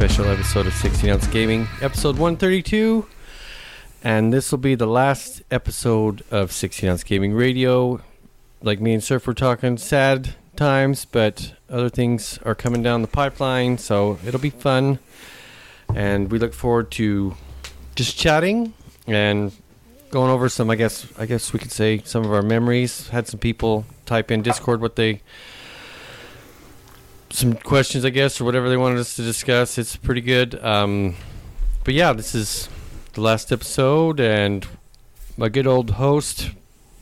special episode of 16 Ounce Gaming, episode 132. And this will be the last episode of 16 Ounce Gaming Radio. Like me and Surf were talking, sad times, but other things are coming down the pipeline, so it'll be fun. And we look forward to just chatting and going over some, I guess, I guess we could say some of our memories. Had some people type in Discord what they some questions, I guess, or whatever they wanted us to discuss. It's pretty good. Um, but yeah, this is the last episode, and my good old host,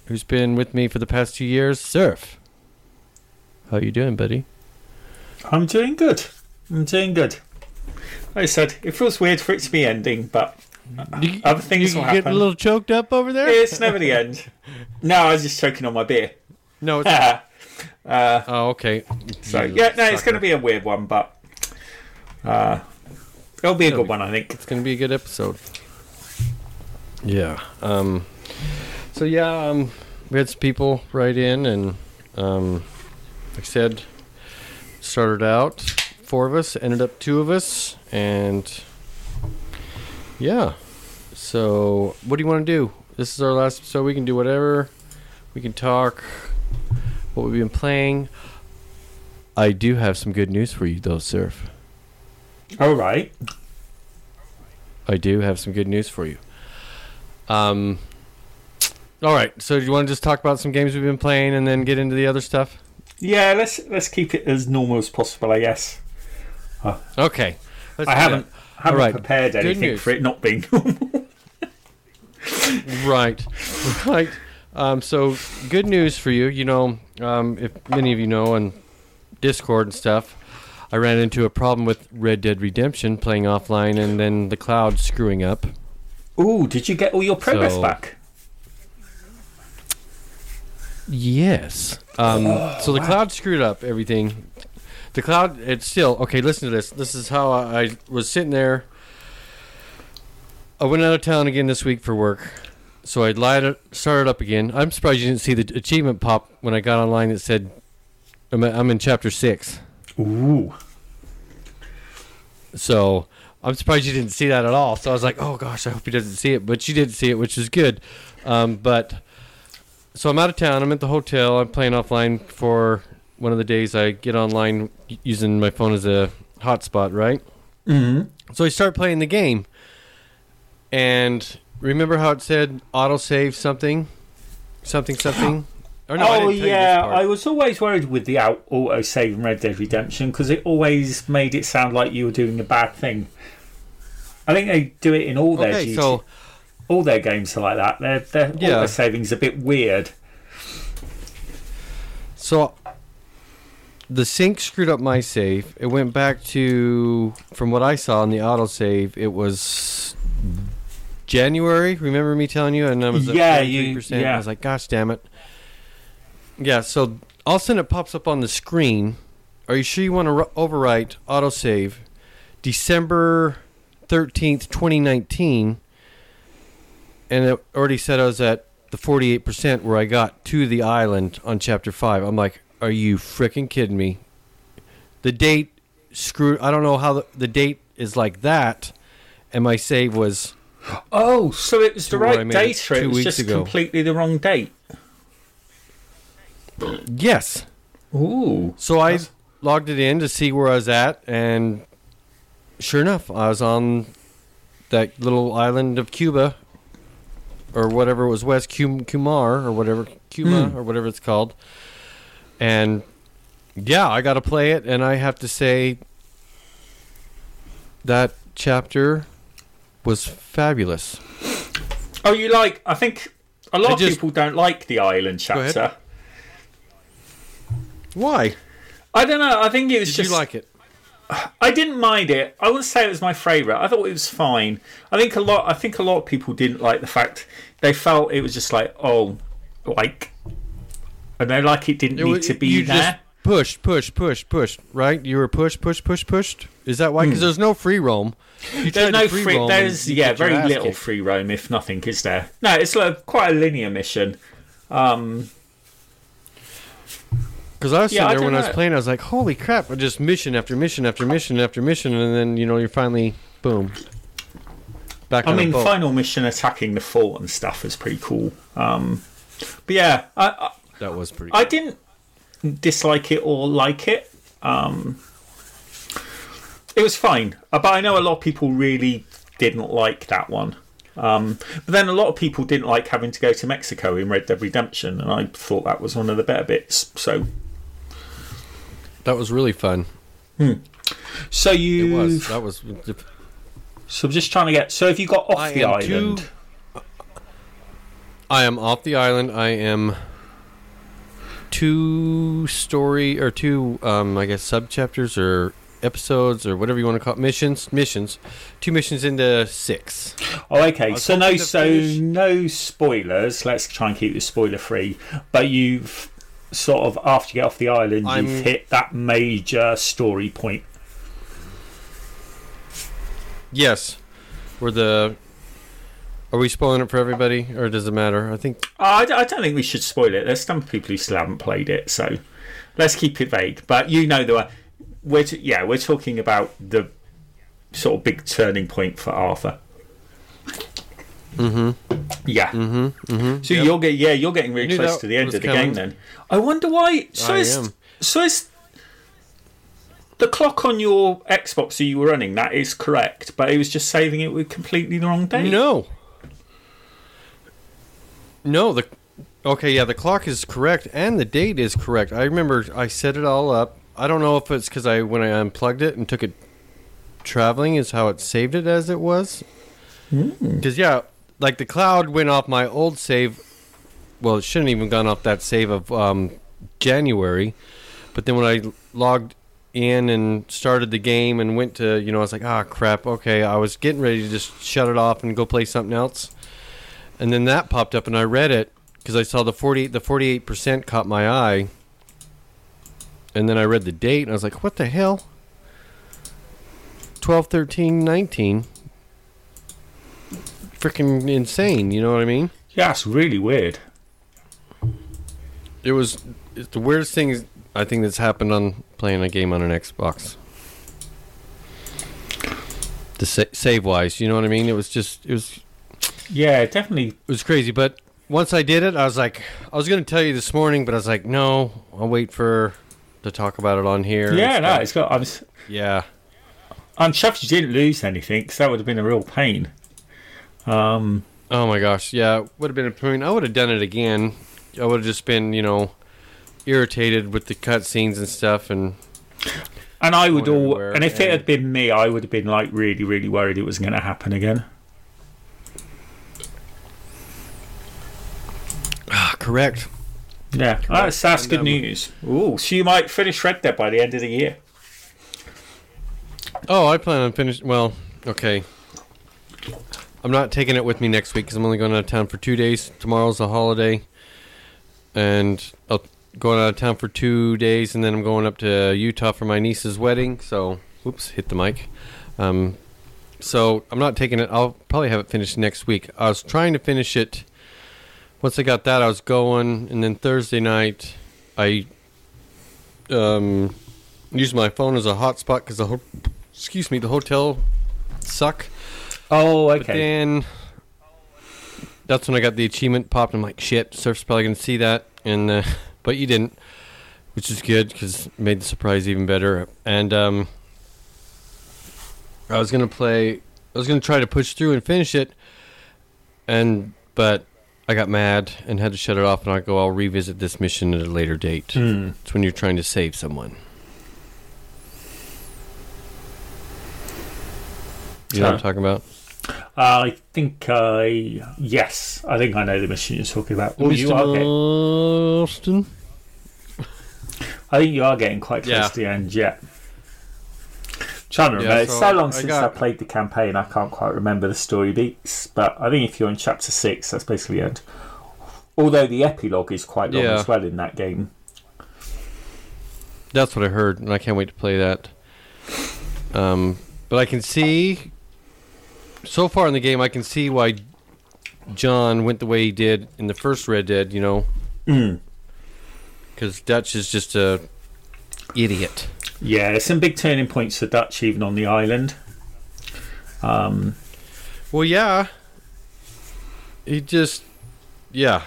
who's been with me for the past two years, Surf. How you doing, buddy? I'm doing good. I'm doing good. Like I said, it feels weird for it to be ending, but You, other things you will getting happen. a little choked up over there? it's never the end. No, I was just choking on my beer. no. It's, uh, oh, okay. so You yeah, no, it's going to be a weird one, but uh, it'll be a It'll good be- one, I think. It's gonna be a good episode. Yeah. Um. So yeah, um, we had some people write in, and um, like I said, started out four of us, ended up two of us, and yeah. So what do you want to do? This is our last episode. We can do whatever. We can talk. What we've been playing. I do have some good news for you, though, Surf. All right. I do have some good news for you. Um. All right. So, do you want to just talk about some games we've been playing and then get into the other stuff? Yeah, let's let's keep it as normal as possible, I guess. Okay. I haven't haven't right. prepared anything for it not being normal. Right. Right. Um. So, good news for you. You know, um, if many of you know on Discord and stuff, I ran into a problem with Red Dead Redemption playing offline and then the cloud screwing up. Ooh, did you get all your progress So- back? Yes. Um, so the cloud screwed up everything. The cloud, it's still okay. Listen to this. This is how I, I was sitting there. I went out of town again this week for work, so I lied it, started up again. I'm surprised you didn't see the achievement pop when I got online that said I'm, I'm in chapter six. Ooh. So I'm surprised you didn't see that at all. So I was like, oh gosh, I hope he doesn't see it. But you did see it, which is good. Um, but so I'm out of town. I'm at the hotel. I'm playing offline for one of the days I get online using my phone as a hotspot, right? Mm-hmm. So I start playing the game. And remember how it said autosave something? Something, something? Or no, oh didn't tell you this yeah. I was always worried with the auto save in Red Dead Redemption because it always made it sound like you were doing a bad thing. I think they do it in all their Okay, so all their games are like that. Their their Yeah. auto saving's a bit weird. So the sync screwed up my save. It went back to from what I saw in the autosave, it was January. Remember me telling you? And I was Yeah, 43%. yeah. I was like, gosh damn it. Yeah, so all of a sudden it pops up on the screen. Are you sure you want to ru- overwrite autosave December 13th, 2019? And it already said I was at the 48% where I got to the island on chapter 5. I'm like, are you freaking kidding me? The date screwed. I don't know how the, the date is like that. And my save was Oh, so it was the To where I right made it. It was just ago. completely the wrong date. yes. Ooh. So I logged it in to see where I was at, and sure enough, I was on that little island of Cuba, or whatever it was, West Cum- Kumar, or whatever Cuba, Hmm. or whatever it's called. And yeah, I got to play it, and I have to say that chapter was fabulous. Oh, you like? I think a lot I of just- people don't like the island chapter. Why I don't know. I think it was did just you like it? I didn't mind it. I wouldn't say it was my favourite. I thought it was fine. I think a lot. I think a lot of people didn't like the fact they felt it was just like oh, like, I know, like it didn't It need to be you there. just pushed, push, push, push. Right? You were pushed, pushed, pushed, pushed. Is that why? Because there's no free roam. You There's no free free. roam There's yeah, very little kicked. free roam, if nothing, is there? No, it's like quite a linear mission. Um, Because I was Yeah, sitting I there when don't I was playing, I was like, "Holy crap!" Just mission after mission after mission after mission, and then you know you're finally boom back I on mean, a boat. final mission attacking the fort and stuff is pretty cool. Um, but yeah, I, I that was pretty. I didn't dislike it or like it. Um, it was fine, Uh, but I know a lot of people really didn't like that one. Um, but then a lot of people didn't like having to go to Mexico in Red Dead Redemption, and I thought that was one of the better bits. So, that was really fun. so It you, was. That was. so I'm just trying to get. So have you got off I the island? too- I am off the island. I am two story or two, um, I guess, sub chapters or episodes or whatever you want to call it. Missions. Missions. Two missions into six. Oh, okay. So no, so finish- no spoilers. Let's try and keep this spoiler free. But you've sort of after you get off the island, I'm- you've hit that major story point. Yes. Where the. Are we spoiling it for everybody, or does it matter? I think I I, I don't think we should spoil it. There's some people who still haven't played it, so let's keep it vague. But you know the we're t- yeah we're talking about the sort of big turning point for Arthur. Mm-hmm. Yeah. Mm-hmm. mm-hmm. So you're getting yeah you're getting really close to the end of the coming. game then. I wonder why. So I is so is the clock on your Xbox that you were running that is correct, but it was just saving it with completely the wrong date. No. No, the okay, yeah, the clock is correct and the date is correct. I remember I set it all up. I don't know if it's because I when I unplugged it and took it traveling is how it saved it as it was. Because yeah, like the cloud went off my old save. Well, it shouldn't even gone off that save of um, January, but then when I logged in and started the game and went to you know I was like ah crap okay I was getting ready to just shut it off and go play something else and then that popped up and I read it because I saw the 40 the 48% caught my eye. And then I read the date and I was like what the hell? 12 13 19 freaking insane you know what I mean? Yeah, it's really weird. it was it's the weirdest thing I think that's happened on playing a game on an Xbox. The sa- save wise you know what I mean? It was just it was Yeah, definitely It was crazy, but once I did it, I was like, I was going to tell you this morning, but I was like, no, I'll wait for to talk about it on here. Yeah, and no, it's got. I'm, yeah. I'm chuffed you didn't lose anything because that would have been a real pain. Um, Oh my gosh, yeah, would have been a pain. I would have done it again. I would have just been, you know, irritated with the cutscenes and stuff, and and I would all. And if it had been me, I would have been like really, really worried it was going to happen again. Correct. Yeah, that's, that's And, good um, news. Ooh, so you might finish Red Dead by the end of the year. Oh, I plan on finishing. Well, okay. I'm not taking it with me next week because I'm only going out of town for two days. Tomorrow's a holiday, and I'm going out of town for two days, and then I'm going up to Utah for my niece's wedding. So, whoops, hit the mic. Um, so I'm not taking it. I'll probably have it finished next week. I was trying to finish it. Once I got that, I was going, and then Thursday night, I um, used my phone as a hotspot because the ho- excuse me, the hotel suck. Oh, okay. But then that's when I got the achievement popped. I'm like, shit, Surf's probably gonna see that, and uh, but you didn't, which is good because made the surprise even better. And um, I was gonna play. I was gonna try to push through and finish it, and but I got mad and had to shut it off. And I go, I'll revisit this mission at a later date. Hmm. It's when you're trying to save someone. You know what I'm talking about? I think I. Yes, I think I know the mission you're talking about. Oh, you are getting, Austin. I think you are getting quite close Yeah. to the end yet. Trying to Yeah, remember. it's so so long I since got- I played the campaign, I can't quite remember the story beats. But I think if you're in chapter six, that's basically the end. Although the epilogue is quite long Yeah. as well in that game. That's what I heard, and I can't wait to play that. Um, but I can see so far in the game, I can see why John went the way he did in the first Red Dead. You know, Mm. because Dutch is just a idiot. Yeah, there's some big turning points for Dutch even on the island. Um, Well, yeah, he just yeah,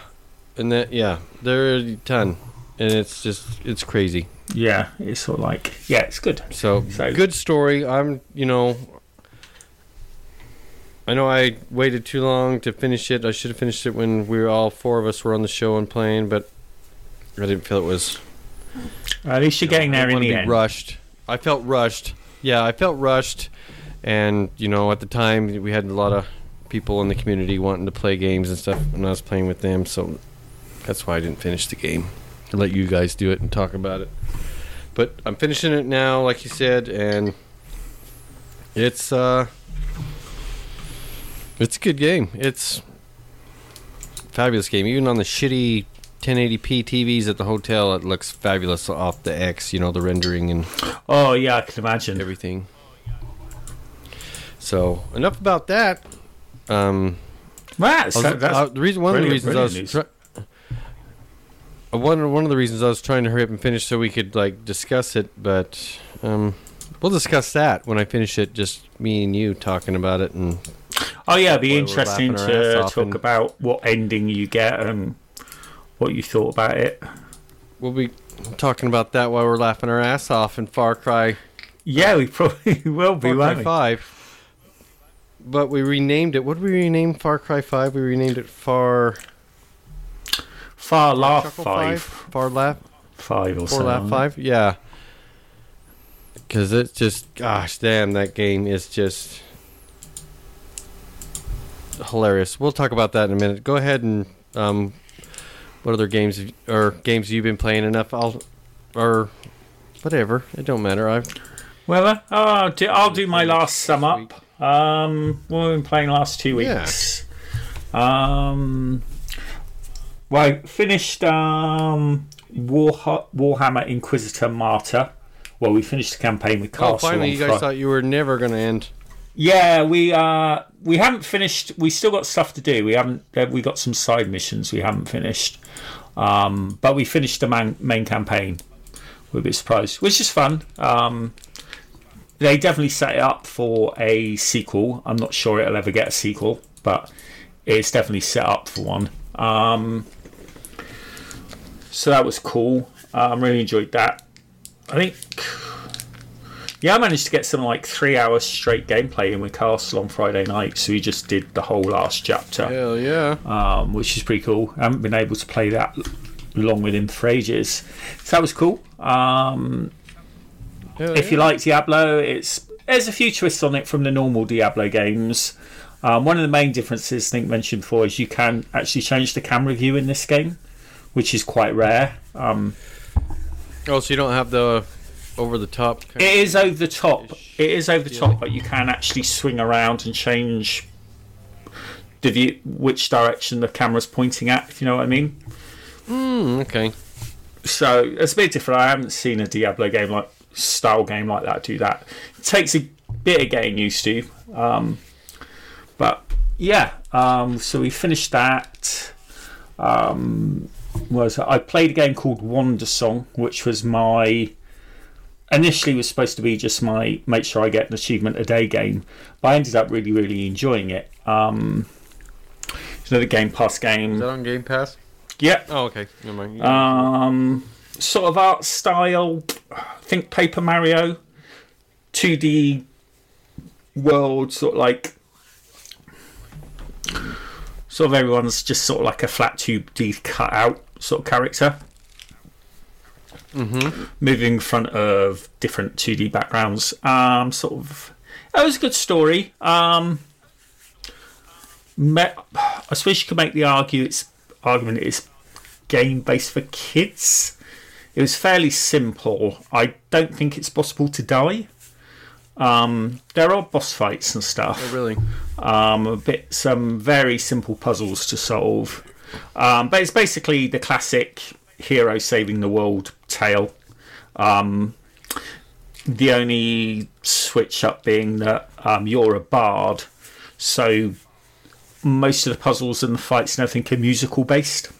and that yeah, there are a ton, and it's just it's crazy. yeah, it's sort of like yeah, it's good. So, So- good story. I'm, you know, I know I waited too long to finish it. I should have finished it when we were all four of us were on the show and playing, but I didn't feel it was. At least you're getting there in the end. rushed. I felt rushed. Yeah, I felt rushed, and you know, at the time we had a lot of people in the community wanting to play games and stuff, and I was playing with them, so that's why I didn't finish the game. I let you guys do it and talk about it. But I'm finishing it now, like you said, and it's uh, it's a good game. It's a fabulous game, even on the shitty 1080p TVs at the hotel. It looks fabulous off the X. You know, the rendering and Oh yeah, I can imagine. everything. So enough about that. Um, was- that's uh, the reason one of the reasons I was try- uh, one one of the reasons I was trying to hurry up and finish so we could like discuss it, but um, we'll discuss that when I finish it. Just me and you talking about it, and Oh yeah, it'd be interesting laughing our ass to talk and- about what ending you get and what you thought about it. we'll be talking about that while we're laughing our ass off in Far Cry Yeah, we probably will be, Far Cry we? Five. But we renamed it. What did we rename Far Cry Five? We renamed it Far Far Laugh Five, Far Laugh five or Four so. lap five, yeah. Because it's just, gosh, damn, that game is just hilarious. We'll talk about that in a minute. Go ahead and um, what other games have- or games you've been playing enough? I'll or whatever. It don't matter. I've Well, uh, I'll do, I'll do my last sum up. Um, what have been playing last two Yeah. weeks? Um, well, I finished um, War, Warhammer Inquisitor Martyr. Well, we finished the campaign with Castle. oh, finally, you guys Fri- thought you were never gonna end. Yeah, we uh we haven't finished. We still got stuff to do. We haven't. uh, We got some side missions we haven't finished. Um, but we finished the main main campaign. We're a bit surprised, which is fun. Um, they definitely set it up for a sequel. I'm not sure it'll ever get a sequel, but it's definitely set up for one. Um, so that was cool. I really enjoyed that. I think yeah, I managed to get some like three hours straight gameplay in with Castle on Friday night, so we just did the whole last chapter, Hell yeah! um, which is pretty cool. I haven't been able to play that along with him for ages, so that was cool. Um, if yeah. you like Diablo, it's there's a few twists on it from the normal Diablo games. Um, one of the main differences, I think mentioned before, is you can actually change the camera view in this game, which is quite rare. Um, oh, so you don't have the over the top. It is over the top. It is over the top, but you can actually swing around and change the view, which direction the camera's pointing at. If you know what I mean. Mm, okay. So it's a bit different. I haven't seen a Diablo game like style game like that do that. It takes a bit of getting used to, um, but yeah. Um, so we finished that. Um, was I played a game called Wandersong, which was my initially was supposed to be just my make sure I get an achievement a day game, but I ended up really really enjoying it. Um, it's another Game Pass game. Is that on Game Pass? Yeah, Oh, okay. Never mind. um, sort of art style. Think Paper Mario, two D world, sort of like. Sort of everyone's just sort of like a flat 2D cut out sort of character. Mm-hmm. moving in front of different 2D backgrounds. Um, sort of, it was a good story. Um, I suppose you could make the argue it's argument it's game based for kids. It was fairly simple. I don't think it's possible to die. Um, there are boss fights and stuff Oh, really? um, a bit some very simple puzzles to solve. Um, but it's basically the classic hero saving the world tale. Um, the only switch up being that um, you're a bard, so most of the puzzles and the fights and everything are musical based.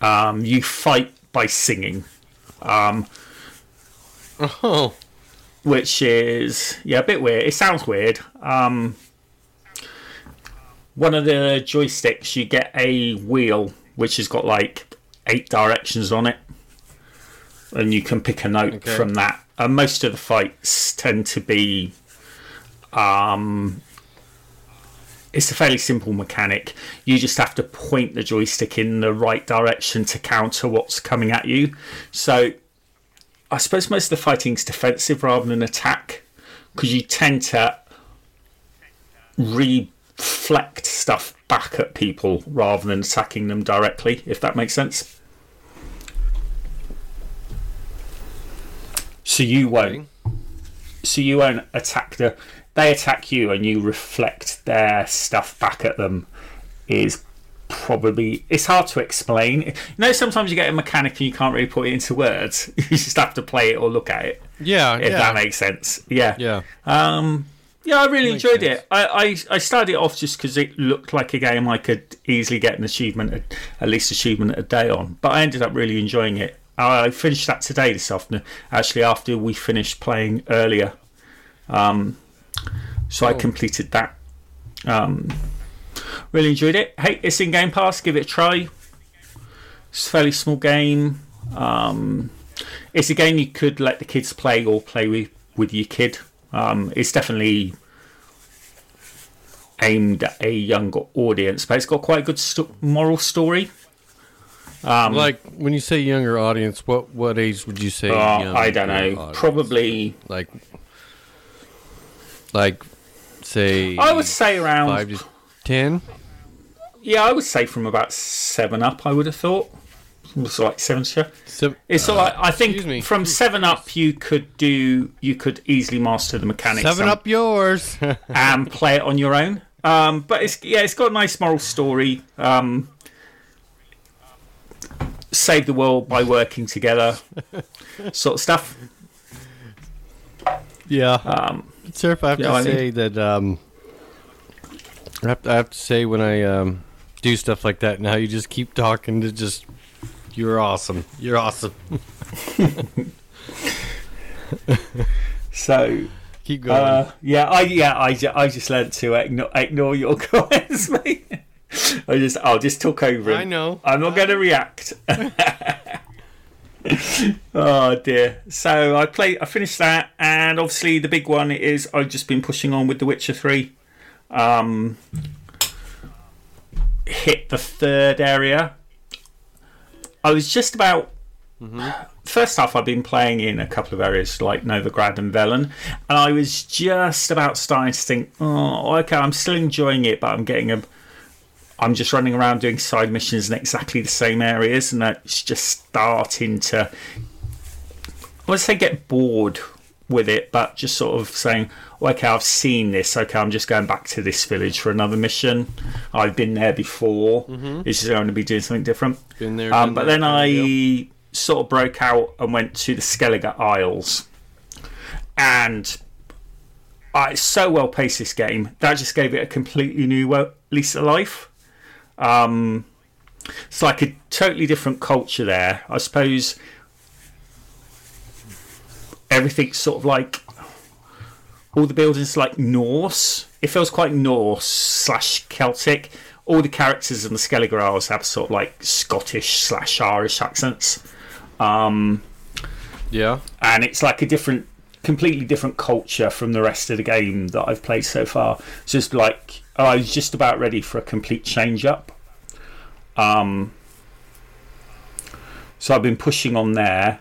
Um, you fight by singing, Oh, which is yeah a bit weird. It sounds weird. Um, one of the joysticks, you get a wheel which has got like eight directions on it, and you can pick a note Okay. from that. And most of the fights tend to be, um, it's a fairly simple mechanic. You just have to point the joystick in the right direction to counter what's coming at you. So, I suppose most of the fighting's defensive rather than attack, because you tend to reflect stuff back at people rather than attacking them directly, if that makes sense. So you won't. So you won't attack the. They attack you, and you reflect their stuff back at them. Is probably it's hard to explain. You know, sometimes you get a mechanic and you can't really put it into words. You just have to play it or look at it. yeah, If yeah, that makes sense. Yeah. yeah. Um, yeah, I really enjoyed sense. it. I, I, I started it off just because it looked like a game I could easily get an achievement, at, least achievement a day on. But I ended up really enjoying it. I finished that today this afternoon, actually after we finished playing earlier. Um, so I completed that. Um, really enjoyed it. Hey, it's in Game Pass. Give it a try. It's a fairly small game. Um, it's a game you could let the kids play or play with with your kid. Um, it's definitely aimed at a younger audience, but it's got quite a good sto- moral story. Um, like when you say younger audience, what what age would you say? uh, I don't know, audience? probably. like like say I would say around. five to ten. Yeah, I would say from about seven up. I would have thought. It's like seven. to- So, It's sort of like I think from seven up you could do you could easily master the mechanics. seven and- up yours. and play it on your own. Um, but it's yeah, it's got a nice moral story. Um, save the world by working together, sort of stuff. yeah. Um, Surf, I have yeah, to I mean- say that um, I have, to, I have to say when I um, do stuff like that now, you just keep talking to just you're awesome. You're awesome. so Keep going. uh, yeah, I yeah I, ju- I just learned to ignore, ignore your comments, mate. I just I'll just talk over. It. I know. I'm not going to react. oh dear. So I play. I finished that, and obviously the big one is I've just been pushing on with The Witcher Three. Um, hit the third area. I was just about. Mm-hmm. First off, I've been playing in a couple of areas like Novigrad and Velen, and I was just about starting to think, oh, okay, I'm still enjoying it, but I'm getting a I'm just running around doing side missions in exactly the same areas, and it's just starting to. I would say get bored with it, but just sort of saying, okay, I've seen this. Okay, I'm just going back to this village for another mission. I've been there before. It's just going to be doing something different. Been there. Um, but that then. I sort of broke out and went to the Skellige Isles, and uh, it's so well paced. This game that just gave it a completely new lease of life. Um, it's like a totally different culture there. I suppose everything's sort of like all the buildings are like Norse. It feels quite Norse slash Celtic. All the characters in the Skellige Isles have sort of like Scottish slash Irish accents. Um, yeah. and it's like a different, completely different culture from the rest of the game that I've played so far. It's just like I was just about ready for a complete change up. Um, so I've been pushing on there.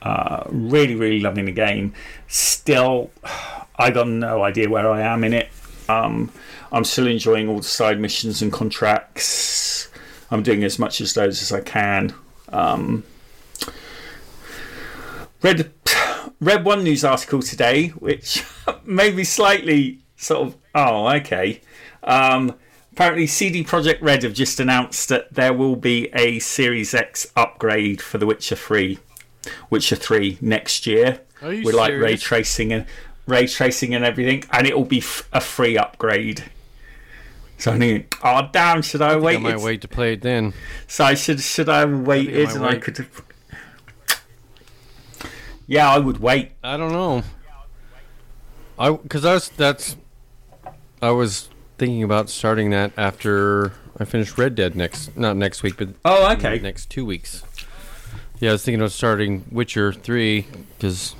Uh, really, really loving the game. Still, I got no idea where I am in it. Um, I'm still enjoying all the side missions and contracts. I'm doing as much as those as I can. Um, read read one news article today, which made me slightly sort of oh okay. Um, apparently CD Projekt Red have just announced that there will be a Series X upgrade for The Witcher 3, Witcher 3 next year. Are with like ray tracing and ray tracing and everything, and it will be f- a free upgrade. So I think, oh damn, should I, I wait? might wait to play it then. So I should should I have waited might and I wait. could. Yeah, I would wait. I don't know. I because I was that's I was thinking about starting that after I finish Red Dead next not next week but Oh, okay. next two weeks. Yeah, I was thinking of starting Witcher three because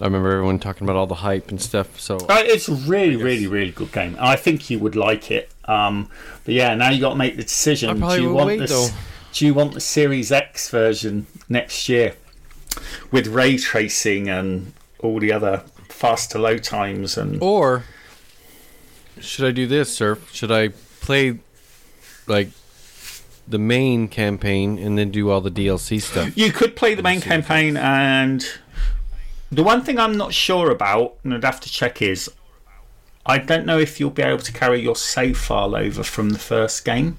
I remember everyone talking about all the hype and stuff. So Uh, it's a really, really, really good game. I think you would like it. Um, but yeah, now you got to make the decision. Do you want wait, this? though. Do you want the Series X version next year with ray tracing and all the other faster load times and? or should I do this, Surf? Should I play like the main campaign and then do all the DLC stuff? You could play the main campaign, and the one thing I'm not sure about, and I'd have to check, is I don't know if you'll be able to carry your save file over from the first game.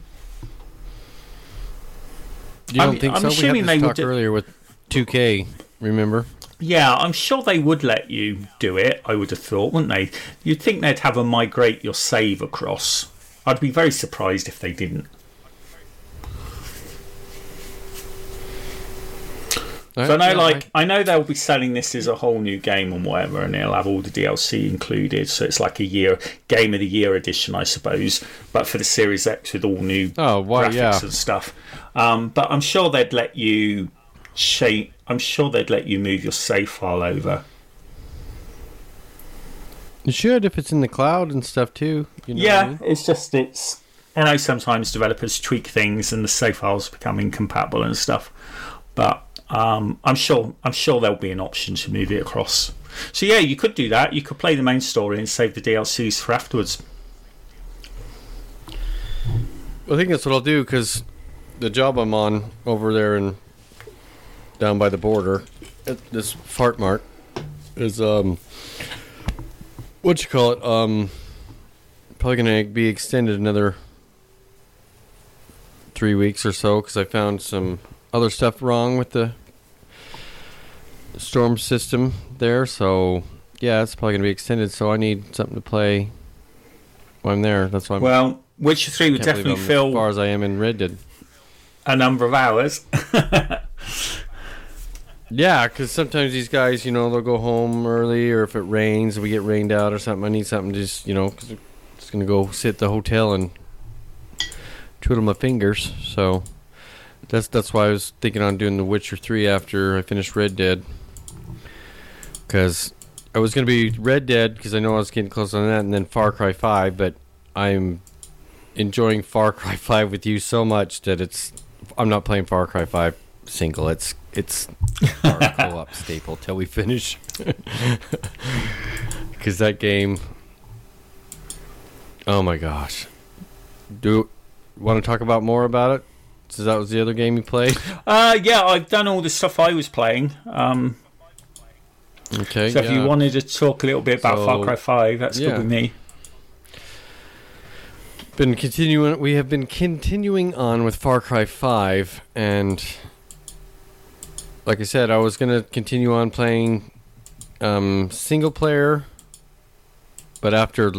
You don't I'm- think I'm so? We assuming had they this would talk do- earlier with 2K. Remember? Yeah, I'm sure they would let you do it. I would have thought, wouldn't they? You'd think they'd have a migrate your save across. I'd be very surprised if they didn't. So I know, like, I know they'll be selling this as a whole new game and whatever, and it'll have all the DLC included. So it's like a year game of the year edition, I suppose. But for the Series X with all new Oh, why? graphics Yeah. and stuff. Um, but I'm sure they'd let you shape. I'm sure they'd let you move your save file over. You should if it's in the cloud and stuff too. You know what I yeah, mean? it's just it's. I know sometimes developers tweak things and the save files become incompatible and stuff, but um, I'm sure I'm sure there'll be an option to move it across. So yeah, you could do that. You could play the main story and save the DLCs for afterwards. I think that's what I'll do because the job I'm on over there and down by the border at this fart mart is um what you call it um probably gonna be extended another three weeks or so because I found some other stuff wrong with the storm system there. So yeah, it's probably gonna be extended. So I need something to play while I'm there. That's why I'm Well, Witcher Three would definitely I'm as far as I am in Red Dead. a number of hours. Yeah, because sometimes these guys, you know, they'll go home early, or if it rains, we get rained out or something, I need something to just, you know, because I'm just going to go sit at the hotel and twiddle my fingers. So that's that's why I was thinking on doing The Witcher 3 after I finished Red Dead. Because I was going to be Red Dead, because I know I was getting close on that, and then Far Cry 5, but I'm enjoying Far Cry 5 with you so much that it's. I'm not playing Far Cry 5 single. It's it's our co-op staple till we finish. Because that game, oh my gosh! Do want to talk about more about it? So that was the other game you played. Uh, yeah, I've done all the stuff I was playing. Um, Okay. so if you wanted to talk a little bit about So, Far Cry Five, that's yeah. good with me. been continuing we have been continuing on with Far Cry 5 and like I said I was going to continue on playing um, single player but after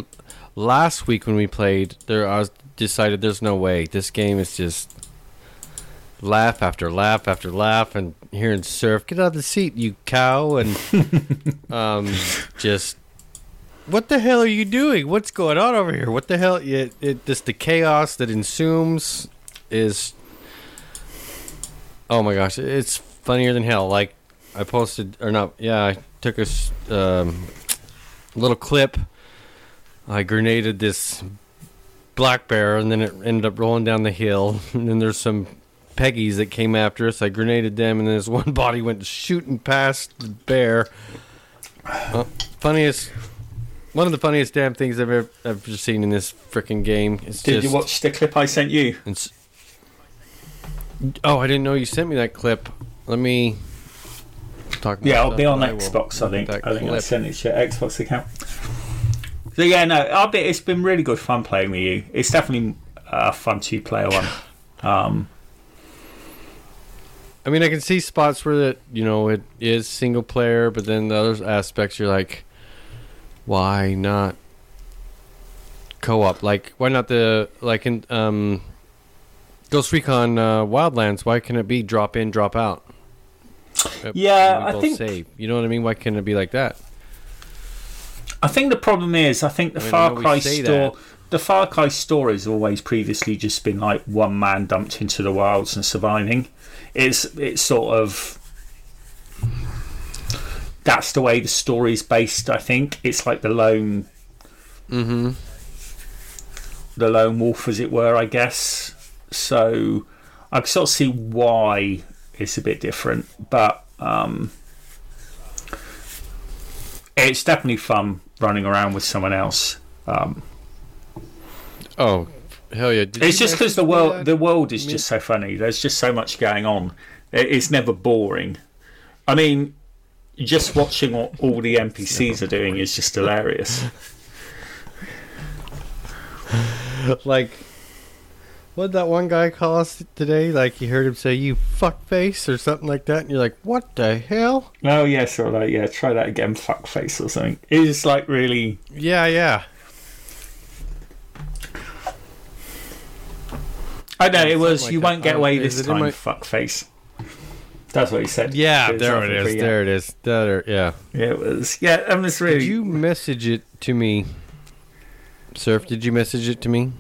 last week when we played there I was decided there's no way this game is just laugh after laugh after laugh and hearing surf get out of the seat you cow and um, just what the hell are you doing? What's going on over here? What the hell? It, it just the chaos that ensues is. Oh my gosh, it's funnier than hell. Like I posted or not? Yeah, I took a um, little clip. I grenaded this black bear, and then it ended up rolling down the hill. And then there's some Peggies that came after us. I grenaded them, and then this one body went shooting past the bear. Uh, funniest one of the funniest damn things I've ever, ever seen in this freaking game. It's Did just, you watch the clip I sent you? Oh, I didn't know you sent me that clip. Let me talk. Yeah, it'll be on I Xbox. I think. I think I sent it to your Xbox account. So yeah, no, I bet it's been really good fun playing with you. It's definitely a fun two player one. Um, I mean, I can see spots where that you know it is single player, but then the other aspects you're like, why not co-op? Like, why not the like in um, Ghost Recon uh, Wildlands? Why can it be drop in, drop out? Yeah, I think- save. You know what I mean? Why can't it be like that? I think the problem is, I think the I mean, Far Cry store, that. the Far Cry story has always previously just been like one man dumped into the wilds and surviving. It's it's sort of that's the way the story's based. I think it's like the lone, Mm-hmm. the lone wolf, as it were. I guess. So I can sort of see why it's a bit different, but um, it's definitely fun running around with someone else. Um, Oh, hell yeah! Did it's just because the world that? the world is just so funny. There's just so much going on. It's never boring. I mean, just watching what all the NPCs are doing is just hilarious. like what did that one guy call us today? Like you heard him say "you fuck face" or something like that, and you're like, "What the hell?" Oh yeah, sort of like yeah, try that again, fuckface or something. It's like really. Yeah, yeah. I know it was. like you that. won't get Oh, away is this it in time, my- fuckface. That's what he said. Yeah, was there nothing it for is. you. There it is. There, yeah. Yeah, it was. Yeah, and it's really. Did you message it to me, Surf? Did you message it to me?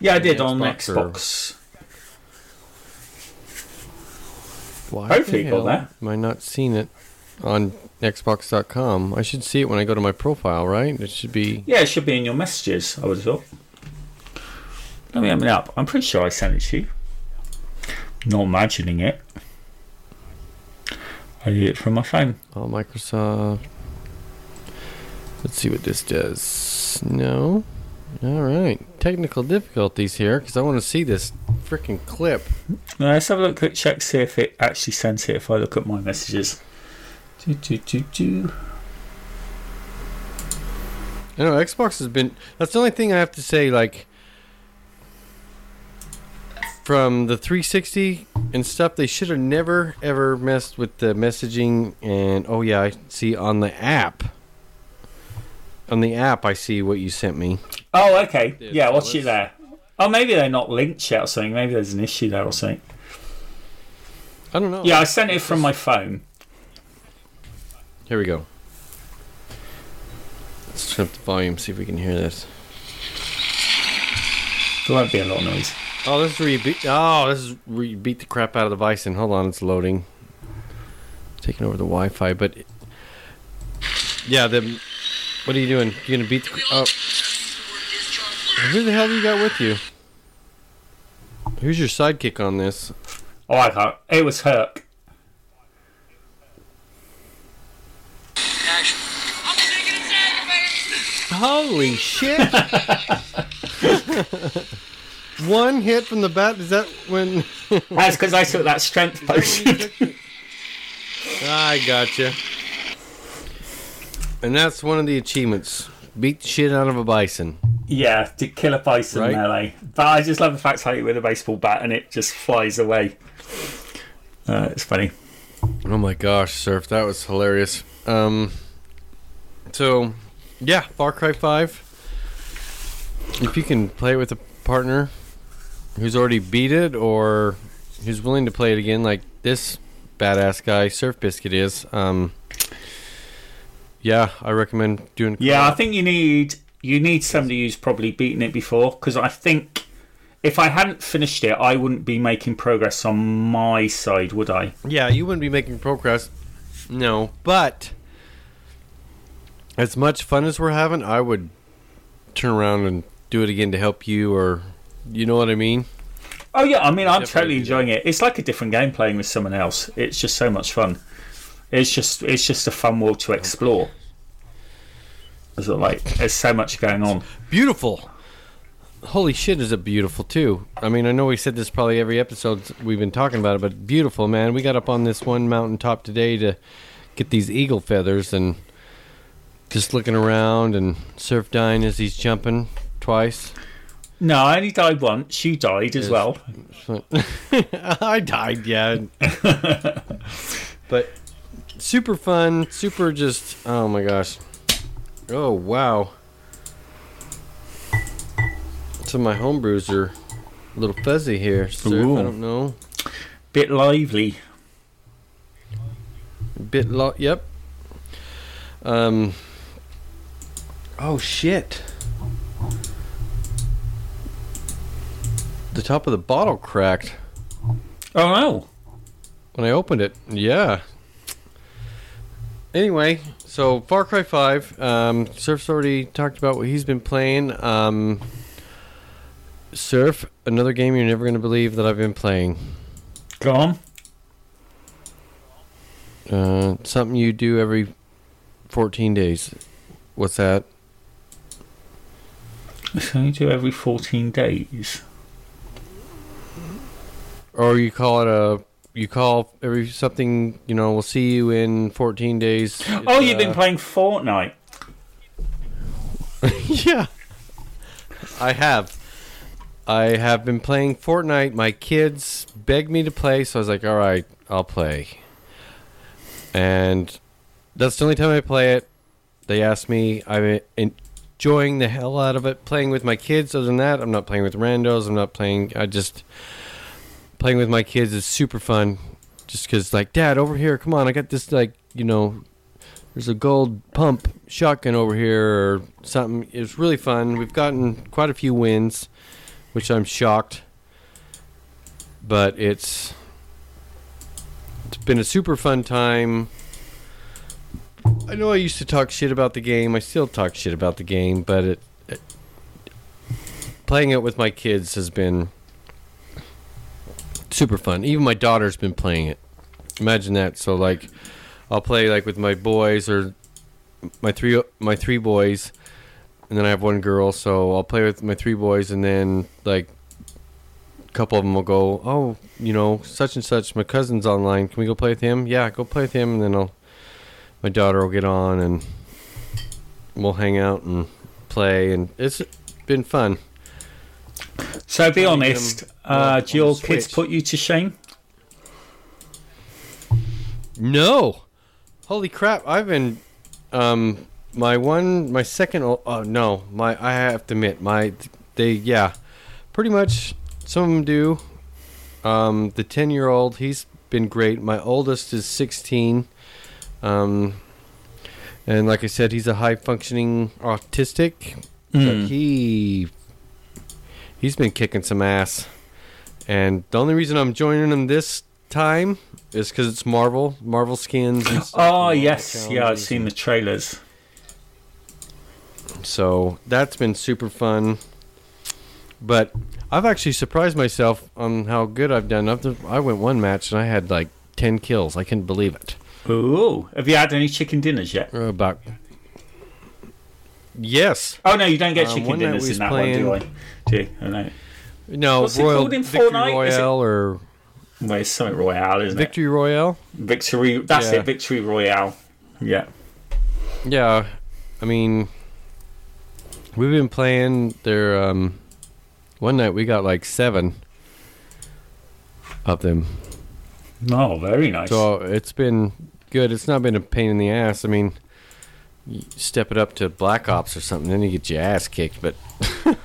yeah, I did on Xbox or- Xbox. Why Hopefully the you got hell that. Am I not seeing it on Xbox.com? I should see it when I go to my profile, right? It should be. Yeah, it should be in your messages. I would have thought. Let me open it up. I'm pretty sure I sent it to you. Not imagining it. I did it from my phone. Oh, Microsoft. Let's see what this does. No. All right. Technical difficulties here because I want to see this freaking clip. Now, let's have a look, quick check, see if it actually sent it. If I look at my messages. Do, do, do, do. I know Xbox has been. That's the only thing I have to say. Like from the 360 and stuff, they should have never ever messed with the messaging. And oh yeah, I see on the app. On the app, I see what you sent me. Oh, okay. Yeah, Yeah, so watch let's- it there. Oh, maybe they're not linked yet or something. Maybe there's an issue there or something. I don't know. Yeah, I sent it from my phone. Here we go. Let's turn up the volume, see if we can hear this. There won't be a lot of noise. Oh, this is where you beat. Oh, this is where you beat the crap out of the bison. Hold on, it's loading. Taking over the Wi-Fi, but yeah, the. What are you doing? You gonna beat the? Oh, who the hell do you got with you? Who's your sidekick on this? Oh, I can't. It was Hurk. Holy shit! One hit from the bat. Is that when? That's because I took that strength potion. I gotcha. And that's one of the achievements. Beat the shit out of a bison. Yeah, to kill a bison Right. melee. But I just love the fact I hit it with a baseball bat and it just flies away. Uh, it's funny. Oh my gosh, Surf, that was hilarious. Um, so, yeah, Far Cry 5. If you can play it with a partner who's already beat it or who's willing to play it again, like this badass guy, Surf Biscuit is, um, yeah, I recommend doing. Yeah, I think you need you need somebody who's probably beaten it before because I think if I hadn't finished it, I wouldn't be making progress on my side, would I? Yeah, you wouldn't be making progress. No, but as much fun as we're having, I would turn around and do it again to help you, or you know what I mean. Oh yeah, I mean I'm totally enjoying it. It's like a different game playing with someone else. It's just so much fun. It's just it's just a fun world to explore. There's like there's so much going on. Beautiful. Holy shit, is it beautiful too? I mean, I know we said this probably every episode we've been talking about it, but beautiful, man. We got up on this one mountaintop today to get these eagle feathers and just looking around and surf dying as he's jumping twice. No, I only died once. You died as well. I died, yeah. but super fun, super just oh my gosh. Oh wow. So my homebrews are a little fuzzy here. Ooh. I don't know. Bit lively. Bit lo- yep. Um Oh shit. The top of the bottle cracked. Oh no. when I opened it. Yeah. Anyway, so Far Cry 5. Um, Surf's already talked about what he's been playing. Um, Surf, another game you're never going to believe that I've been playing. Go on. Uh, something you do every 14 days. What's that? So you do every 14 days. Or you call it a. You call every something, you know, we'll see you in 14 days. Oh, you've been uh, playing Fortnite. yeah. I have. I have been playing Fortnite. My kids begged me to play, so I was like, all right, I'll play. And that's the only time I play it. They asked me. I'm enjoying the hell out of it, playing with my kids. Other than that, I'm not playing with randos. I'm not playing. I just. Playing with my kids is super fun. Just because, like, Dad, over here, come on, I got this, like, you know, there's a gold pump shotgun over here or something. It's really fun. We've gotten quite a few wins, which I'm shocked. But it's it's been a super fun time. I know I used to talk shit about the game. I still talk shit about the game, but it, it playing it with my kids has been super fun. Even my daughter's been playing it. Imagine that. So like I'll play like with my boys or my three my three boys, and then I have one girl. So I'll play with my three boys, and then like a couple of them will go, oh, you know, such and such. My cousin's online. Can we go play with him? Yeah, go play with him, and then I'll my daughter will get on, and we'll hang out and play, and it's been fun. So be Trying to get honest, uh, do your the kids put you to shame? No. Holy crap! I've been, um, my one, my second. ol- Oh no, my I have to admit, my they yeah, pretty much. Some of them do. Um, the ten-year-old, he's been great. My oldest is sixteen. Um, and like I said, he's a high-functioning autistic. But Mm. he he's been kicking some ass. And the only reason I'm joining him this time is because it's Marvel, Marvel skins. Oh, yes. Yeah, I've seen the trailers. So that's been super fun. But I've actually surprised myself on how good I've done. I've, I went one match and I had like ten kills. I couldn't believe it. Ooh. Have you had any chicken dinners yet? Uh, About yes, Oh, no, you don't get Um, chicken dinners in that one, do I? Do you? I know. no What's it Royal called in Victory Fortnite? Is it- or Well, it's something Royale, isn't it? Victory Royale. Victory. That's Yeah. it, Victory Royale. Yeah. Yeah, I mean, we've been playing there. Um, one night we got like seven of them. Oh, very nice. So it's been good. It's not been a pain in the ass. I mean, you step it up to Black Ops or something, then you get your ass kicked. But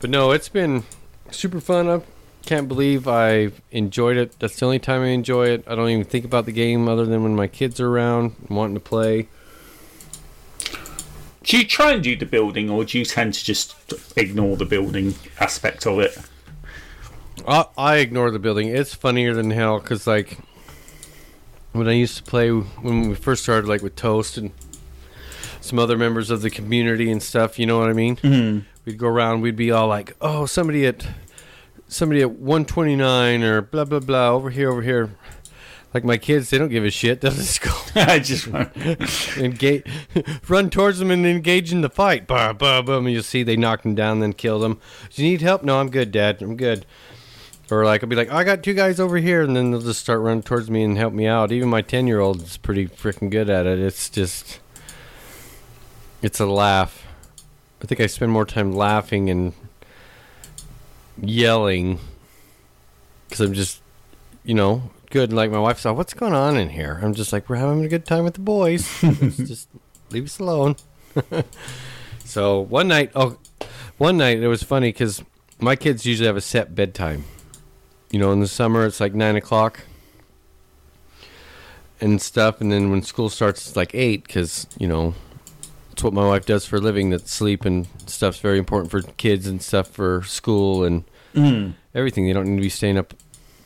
but no, it's been super fun. I can't believe I enjoyed it. That's the only time I enjoy it. I don't even think about the game other than when my kids are around wanting to play. Do you try and do the building, or do you tend to just ignore the building aspect of it? I, I ignore the building. It's funnier than hell because like when I used to play when we first started, like with Toast and some other members of the community and stuff. You know what I mean? Mm. We'd go around. We'd be all like, "Oh, somebody at somebody at 129 or blah blah blah over here, over here." Like my kids, they don't give a shit. They'll just go I just engage, run towards them and engage in the fight. Bah, bah, boom. And you'll see they knock them down, then kill them. Do you need help? No, I'm good, Dad. I'm good. Or like I'll be like, I got two guys over here, and then they'll just start running towards me and help me out. Even my ten year old is pretty freaking good at it. It's just, it's a laugh. I think I spend more time laughing and yelling because I'm just, you know, good. Like my wife said, "What's going on in here?" I'm just like, "We're having a good time with the boys. Just leave us alone." so one night, oh, one night it was funny because my kids usually have a set bedtime. You know, in the summer it's like nine o'clock and stuff, and then when school starts, it's like eight because you know it's what my wife does for a living. That sleep and stuff's very important for kids and stuff for school and Mm. everything. They don't need to be staying up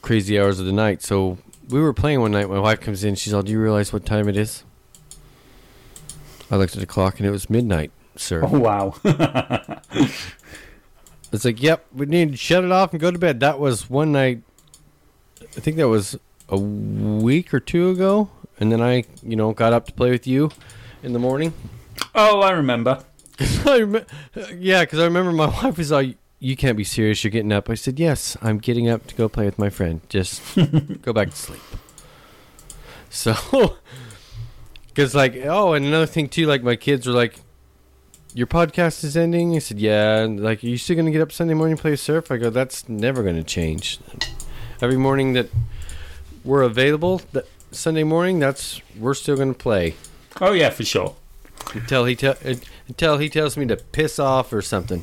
crazy hours of the night. So we were playing one night. My wife comes in. She's all, "Do you realize what time it is?" I looked at the clock and it was midnight, sir. Oh wow. It's like, "Yep, we need to shut it off and go to bed." That was one night. I think that was a week or two ago, and then I, you know, got up to play with you in the morning. oh, I remember. I rem- yeah, because I remember my wife was like, "You can't be serious. You're getting up." I said, "Yes, I'm getting up to go play with my friend. Just go back to sleep." So, because like, oh, and another thing too, like my kids were like, "Your podcast is ending." I said, "Yeah." And like, are you still gonna get up Sunday morning and play surf? I go, "That's never gonna change." Every morning that we're available, that Sunday morning, that's we're still gonna play Oh yeah, for sure. until he tell until he tells me to piss off or something.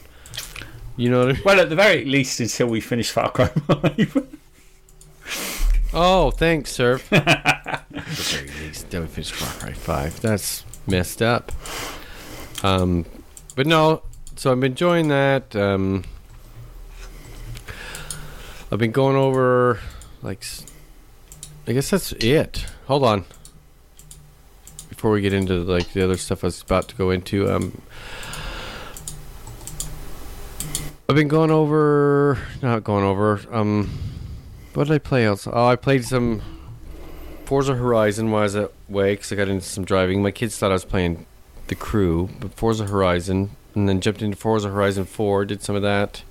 You know what I mean? Well, at the very least, until we finish Far Cry 5. Oh, thanks, sir. At the very least, don't finish Far Cry Five. That's messed up. Um, but no. So I've been enjoying that. Um, I've been going over like. I guess that's it. Hold on. Before we get into like the other stuff I was about to go into, um, I've been going over, not going over. Um, what did I play else? Oh, I played some Forza Horizon while I was away because I got into some driving. My kids thought I was playing The Crew, but Forza Horizon, and then jumped into Forza Horizon 4, did some of that.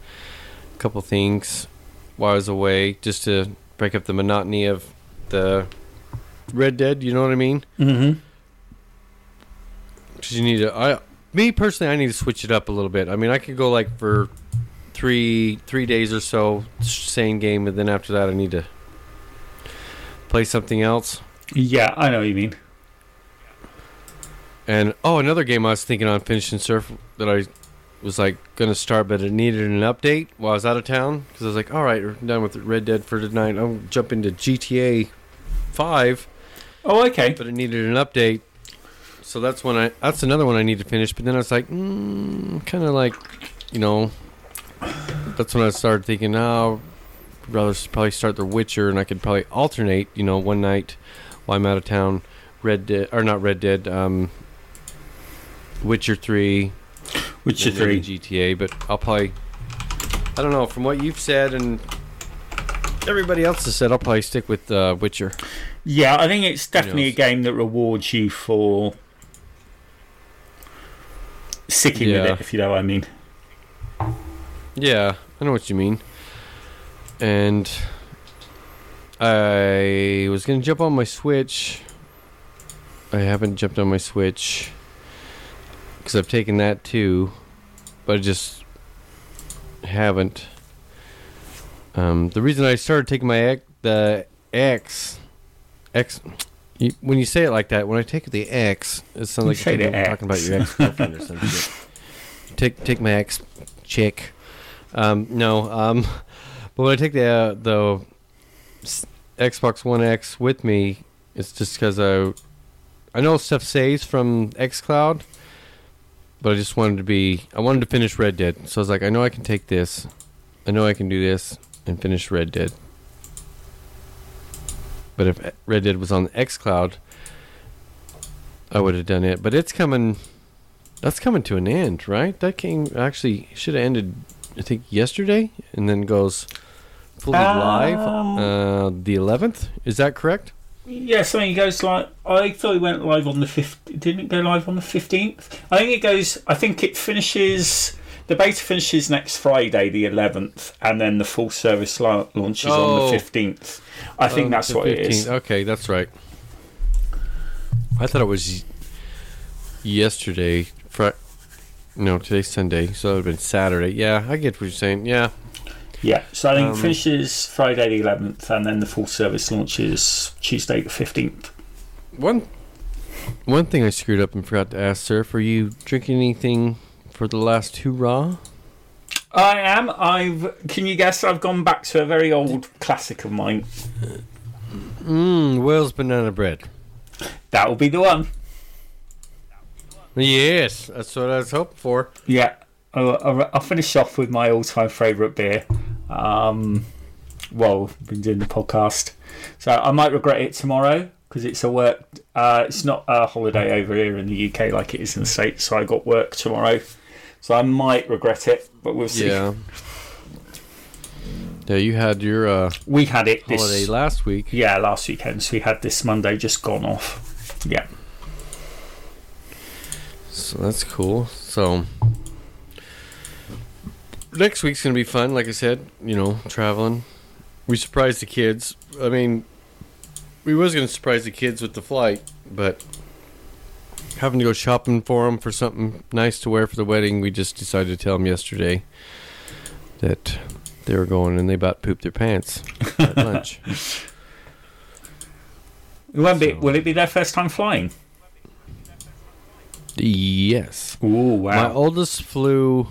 A couple things while I was away just to break up the monotony of the Red Dead, you know what I mean? Mm-hmm. Because you need to. I, me personally, I need to switch it up a little bit. I mean, I could go like for three three days or so, same game, and then after that, I need to play something else. Yeah, I know what you mean. And oh, another game I was thinking on finishing surf that I was like gonna start, but it needed an update while I was out of town because I was like, all right, we're done with Red Dead for tonight. I'll jump into GTA Five. Oh, okay. but it needed an update. So that's when I that's another one I need to finish. But then I was like, mm, kind of like, you know, that's when I started thinking, oh, I'd rather probably start The Witcher, and I could probably alternate, you know, one night while I'm out of town, Red Dead or not Red Dead, um, Witcher Three, Witcher 3. GTA. But I'll probably, I don't know, from what you've said and everybody else has said, I'll probably stick with uh, Witcher. Yeah, I think it's definitely a game that rewards you for sticking with Yeah. it, if you know what I mean. Yeah, I know what you mean. And I was gonna jump on my Switch. I haven't jumped on my Switch because I've taken that too, but I just haven't. Um, the reason I started taking my X, the X, X. You, when you say it like that, when I take the X, it sounds like you're talking about your ex girlfriend or some shit. Take take my ex chick. Um, no, um, but when I take the uh, the Xbox One X with me, it's just because I I know stuff saves from XCloud, but I just wanted to be I wanted to finish Red Dead, so I was like, I know I can take this, I know I can do this and finish Red Dead. But if Red Dead was on XCloud, I would have done it. But it's coming. That's coming to an end, right? That game actually should have ended, I think, yesterday, and then goes fully live Um, uh, the 11th. Is that correct? Yeah, something goes like I thought it went live on the fifth. Didn't it go live on the fifteenth? I think it goes. I think it finishes. The beta finishes next Friday, the eleventh, and then the full service la- launches on Oh. the fifteenth. I think Um, that's what it is. Okay, that's right. I thought it was yesterday. Fri- No, today's Sunday, so it would have been Saturday. Yeah, I get what you're saying. Yeah. Yeah, so I think Um, it finishes Friday the 11th, and then the full service launches Tuesday the 15th. One one thing I screwed up and forgot to ask, sir, for you drinking anything for the last hurrah? I am. I've. Can you guess? I've gone back to a very old classic of mine. Mmm, Wells banana bread. That will be the one. Yes, that's what I was hoping for. Yeah, I'll, I'll, I'll finish off with my all-time favourite beer. Um, well, been doing the podcast, so I might regret it tomorrow because it's a work. Uh, it's not a holiday over here in the UK like it is in the states. So I got work tomorrow, so I might regret it, but we'll see. Yeah. Yeah, you had your uh, We had it this holiday last week. yeah last weekend, so we had this Monday just gone off. Yeah, So that's cool. So next week's gonna be fun. Like I said, you know, traveling. We surprised the kids. I mean, we was gonna surprise the kids with the flight, but having to go shopping for them for something nice to wear for the wedding, we just decided to tell them yesterday that they were going, and they about pooped their pants at lunch. it won't be. Will it be their first time flying? Yes. Oh wow. My oldest flew.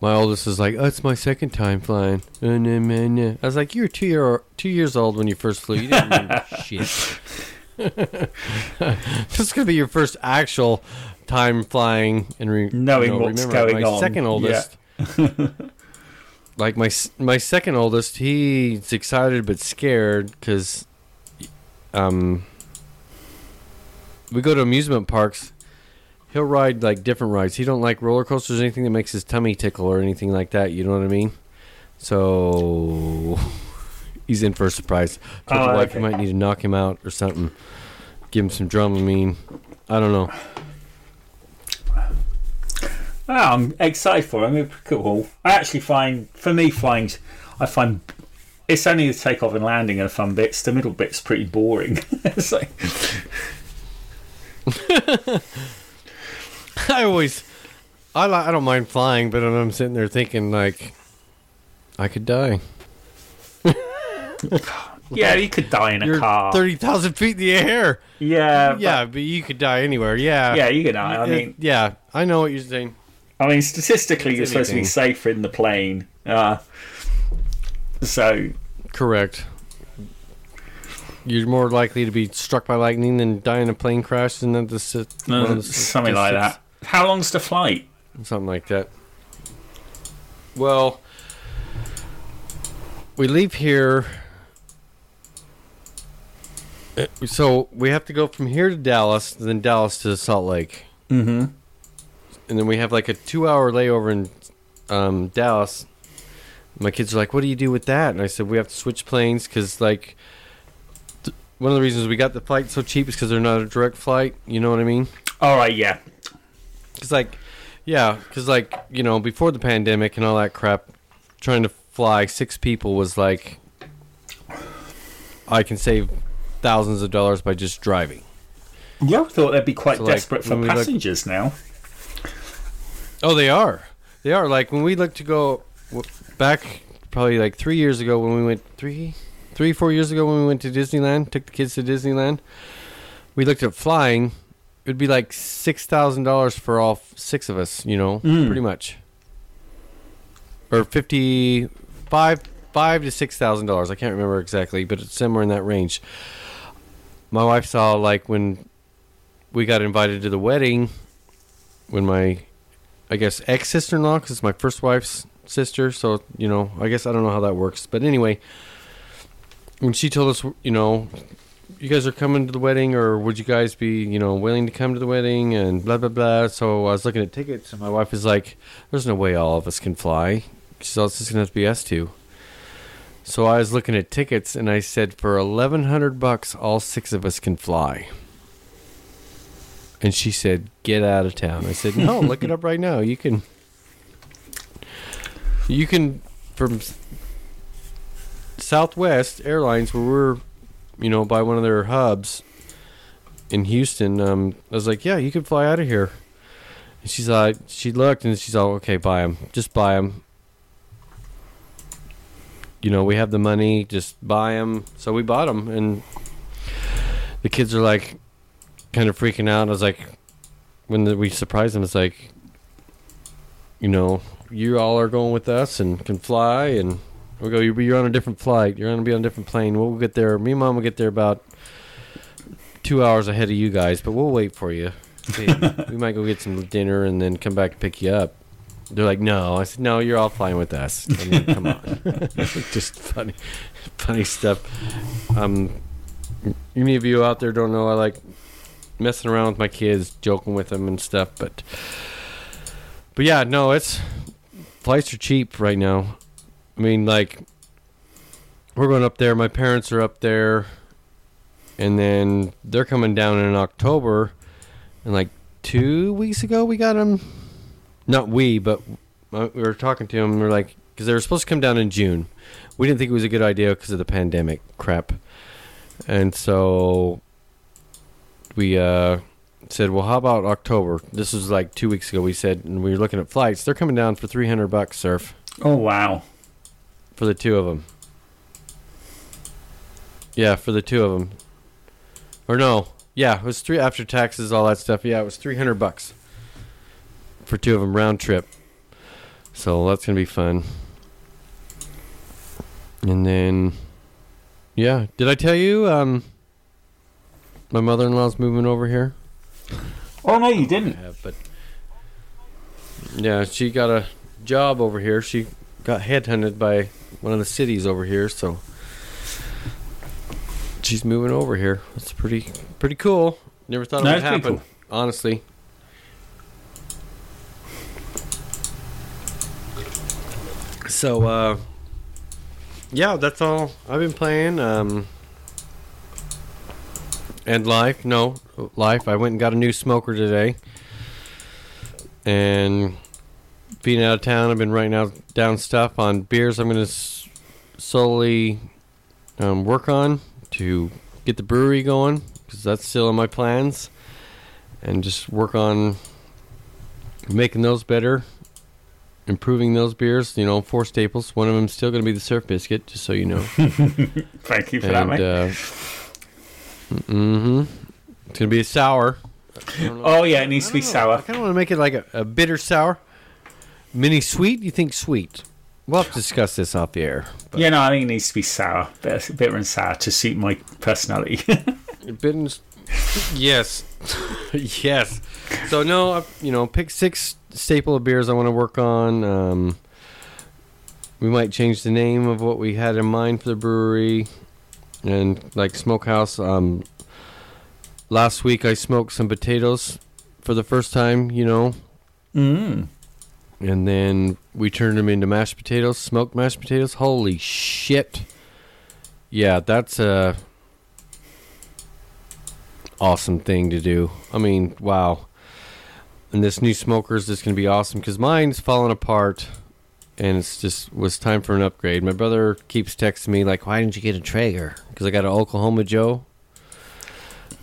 My oldest is like, oh, it's my second time flying. Uh, nah, nah, nah." I was like, you were two year two years old when you first flew. You didn't remember shit. this is gonna be your first actual time flying and re- Knowing you know, what's remember, going my on. Second oldest. like my my second oldest, he's excited but scared because, um, we go to amusement parks. He'll ride like different rides. He don't like roller coasters or anything that makes his tummy tickle or anything like that. You know what I mean? So he's in for a surprise. Told Oh, the wife okay. we might need to knock him out or something. Give him some Dramamine. I don't know. I'm excited for mean, cool. I actually find, for me, flying, I find it's only the takeoff and landing are the fun bits. The middle bit's pretty boring. it's like, I always, I li- I don't mind flying, but I'm sitting there thinking like, I could die. yeah, you could die in a You're car. thirty thousand feet in the air. yeah, yeah, but you could die anywhere. Yeah, yeah, you could die. I mean, yeah, I know what you're saying. I mean, statistically, you're supposed to be safer in the plane. Uh, so, Correct. You're more likely to be struck by lightning than die in a plane crash than the, the, one of uh, the something like that. How long's the flight? Something like that. Well, we leave here. So we have to go from here to Dallas, then Dallas to Salt Lake, Mm-hmm. and then we have like a two-hour layover in um, Dallas. My kids are like, "What do you do with that?" And I said, "We have to switch planes because like." th- One of the reasons we got the flight so cheap is because they're not a direct flight. You know what I mean? All right, yeah. Cause like, yeah, cause like you know before the pandemic and all that crap, trying to fly six people was like, I can save thousands of dollars by just driving. Yeah, I thought they'd be quite So, like, desperate for when we look- passengers now. Oh, they are, they are. Like when we looked to go back, probably like three years ago when we went three, three four years ago when we went to Disneyland, took the kids to Disneyland. We looked at flying. It'd be like six thousand dollars for all f- six of us. You know, Mm. pretty much. Or fifty five five to six thousand dollars. I can't remember exactly, but it's somewhere in that range. My wife saw like when we got invited to the wedding when my I guess ex sister in law because it's my first wife's sister. So you know, I guess I don't know how that works, but anyway, when she told us, you know, you guys are coming to the wedding, or would you guys be, you know, willing to come to the wedding, and blah blah blah. So I was looking at tickets, and my wife is like, "There's no way all of us can fly." She's said, "It's just gonna have to be us two. So I was looking at tickets, and I said, "For eleven hundred bucks, all six of us can fly." And she said, "Get out of town." I said, "No, look it up right now. You can, you can from Southwest Airlines, where we're, you know, by one of their hubs in Houston. Um, I was like, "Yeah, you can fly out of here." And she's like, she looked and she's all, okay, buy them. Just buy them. You know, we have the money, just buy them. So we bought them, and the kids are like, kind of freaking out. I was like, when the, we surprised them, it's like, you know, you all are going with us and can fly, and we go, you're on a different flight. You're going to be on a different plane. We'll get there. Me and mom will get there about two hours ahead of you guys, but we'll wait for you. we might go get some dinner and then come back and pick you up. They're like, no. I said, no, you're all flying with us. I mean, come on. Just funny, funny stuff. Um, any of you out there don't know, I like messing around with my kids, joking with them and stuff. But, but yeah, no, it's flights are cheap right now. I mean, like we're going up there. My parents are up there, and then they're coming down in October. And like two weeks ago, we got them. Not we, but we were talking to them. We are like, because they were supposed to come down in June. We didn't think it was a good idea because of the pandemic crap. And so we uh, said, well, how about October? This was like two weeks ago. We said, and we were looking at flights. They're coming down for 300 bucks, surf. Oh, wow. For the two of them. Yeah, for the two of them. Or no, yeah, it was three after taxes, all that stuff. Yeah, it was 300 bucks for two of them round trip. So that's gonna be fun. And then, yeah, did I tell you? Um, my mother-in-law's moving over here. Oh no, you didn't. Yeah, but yeah, she got a job over here. She got headhunted by one of the cities over here, so she's moving over here. That's pretty pretty cool. Never thought it would happen. Cool. Honestly. So uh yeah, that's all I've been playing. Um and life, no, life. I went and got a new smoker today. And being out of town, I've been writing out down stuff on beers I'm going to s- solely um, work on to get the brewery going because that's still in my plans, and just work on making those better, improving those beers. You know, four staples. One of them still going to be the Surf Biscuit, just so you know. Thank you for and, that, mate. Uh, mm-hmm. It's going to be a sour. Oh yeah, it needs to be sour. I kind of want to make it like a, a bitter sour. Mini sweet? You think sweet? We'll have to discuss this off the air. But. Yeah, no, I think it needs to be sour, bitter, bitter and sour to suit my personality. bitter yes, yes. So no, you know, pick six staple of beers I want to work on. Um, we might change the name of what we had in mind for the brewery, and like smokehouse. Um, last week I smoked some potatoes for the first time. You know. Mm and then we turned them into mashed potatoes, smoked mashed potatoes. Holy shit! Yeah, that's a awesome thing to do. I mean, wow. And this new smoker is just going to be awesome because mine's falling apart, and it's just was time for an upgrade. My brother keeps texting me like, "Why didn't you get a Traeger?" Because I got an Oklahoma Joe.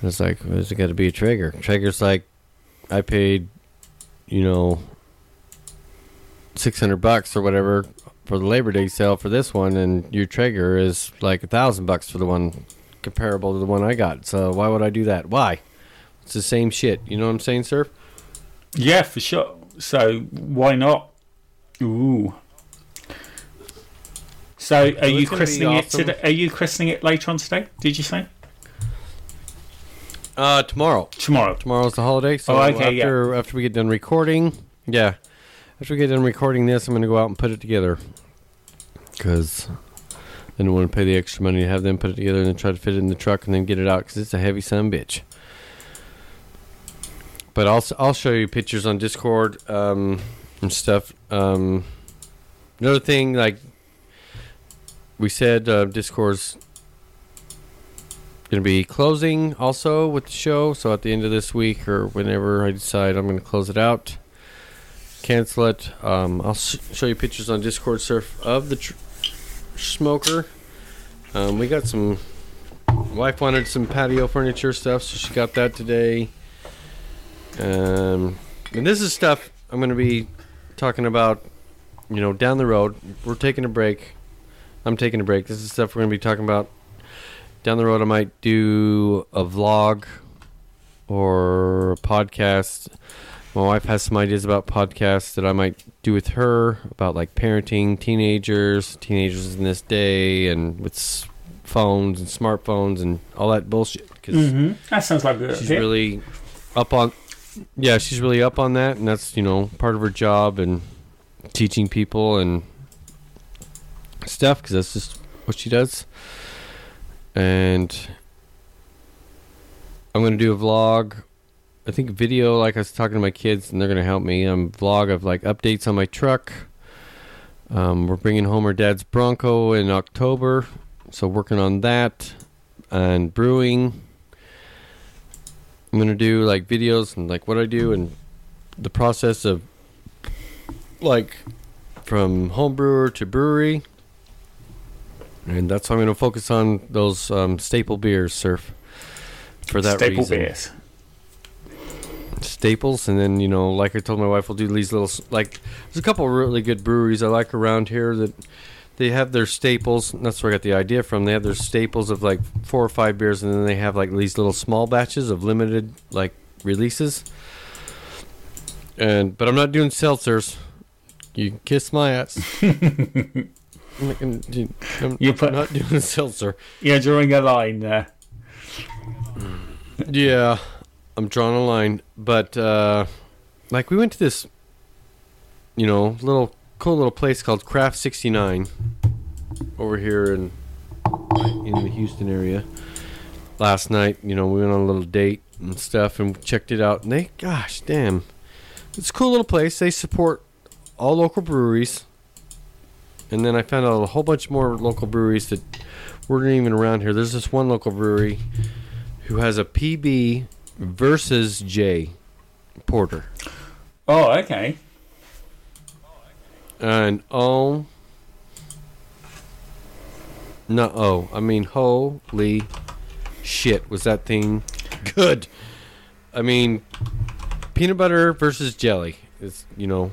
And it's like, "Why does it got to be a Traeger?" Traeger's like, I paid, you know, six hundred bucks or whatever for the Labor Day sale for this one, and your Traeger is like a thousand bucks for the one comparable to the one I got. So why would I do that? Why? It's the same shit. You know what I'm saying, sir? Yeah, for sure. So why not? Ooh. So are you christening awesome. it today? Are you christening it later on today? Did you say? Uh, tomorrow. Tomorrow. Tomorrow's the holiday. So oh, okay, after yeah. after we get done recording, yeah, after we get done recording this, I'm going to go out and put it together. Because I don't want to pay the extra money to have them put it together and then try to fit it in the truck and then get it out because it's a heavy son bitch. But I'll, I'll show you pictures on Discord um, and stuff. Um, another thing, like we said, uh, Discord's going to be closing also with the show. So at the end of this week or whenever I decide I'm going to close it out cancel it. Um, I'll s- show you pictures on Discord surf of the tr- smoker. Um, we got some. Wife wanted some patio furniture stuff, so she got that today. Um, And this is stuff I'm going to be talking about, you know, down the road. We're taking a break. I'm taking a break. This is stuff we're going to be talking about down the road. I might do a vlog or a podcast. My wife has some ideas about podcasts that I might do with her about like parenting teenagers, teenagers in this day, and with phones and smartphones and all that bullshit. Because Mm-hmm. That sounds like good she's really up on yeah she's really up on that and that's you know part of her job and teaching people and stuff because that's just what she does and i'm going to do a vlog i think video like i was talking to my kids and they're going to help me um vlog of like updates on my truck um, we're bringing home our dad's bronco in october so working on that and brewing I'm gonna do like videos and like what I do and the process of like from home brewer to brewery, and that's why I'm gonna focus on those um, staple beers, surf. For that Staple reason, beers. Staples, and then you know, like I told my wife, we'll do these little like. There's a couple of really good breweries I like around here that they have their staples. and That's where I got the idea from. They have their staples of like four or five beers, and then they have like these little small batches of limited like releases. And but I'm not doing seltzers. You can kiss my ass. I'm do- I'm You put- not doing a seltzer. You're drawing a line there. Yeah, I'm drawing a line, but uh, like we went to this, you know, little cool little place called Craft 69 over here in in the Houston area. Last night, you know, we went on a little date and stuff and checked it out. And they, gosh, damn, it's a cool little place. They support all local breweries. And then I found out a whole bunch more local breweries that weren't even around here. There's this one local brewery who has a PB versus J porter. Oh, okay. And oh, no, oh, I mean, holy shit, was that thing good? I mean, peanut butter versus jelly is, you know,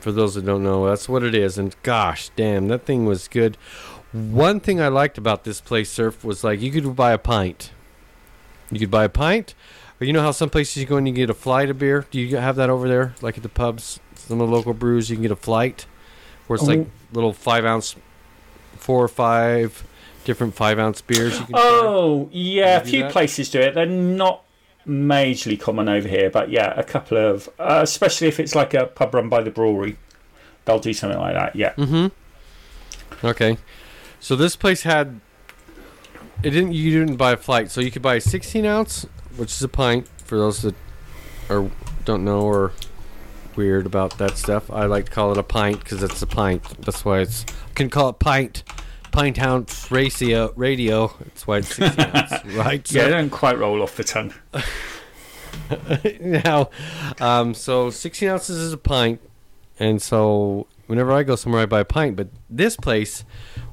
for those that don't know, that's what it is. And gosh, damn, that thing was good. One thing I liked about this place, Surf, was like you could buy a pint. You could buy a pint, or you know how some places you go and you get a flight of beer. Do you have that over there, like at the pubs? Some of the local brews, you can get a flight, where it's like Oh. little five ounce, four or five different five ounce beers. You can try. Oh, yeah, a few that? places do it. They're not majorly common over here, but yeah, a couple of, uh, especially if it's like a pub run by the brewery, they'll do something like that. Yeah. Mm-hmm. Okay. So this place had it didn't you didn't buy a flight, so you could buy a sixteen ounce, which is a pint for those that are don't know or weird about that stuff. I like to call it a pint because it's a pint. That's why it's I can call it pint. Pint ounce ratio radio. That's why it's sixteen ounce, right? Yeah, So- they don't quite roll off the tongue. now, um, so 16 ounces is a pint, and so whenever I go somewhere, I buy a pint. But this place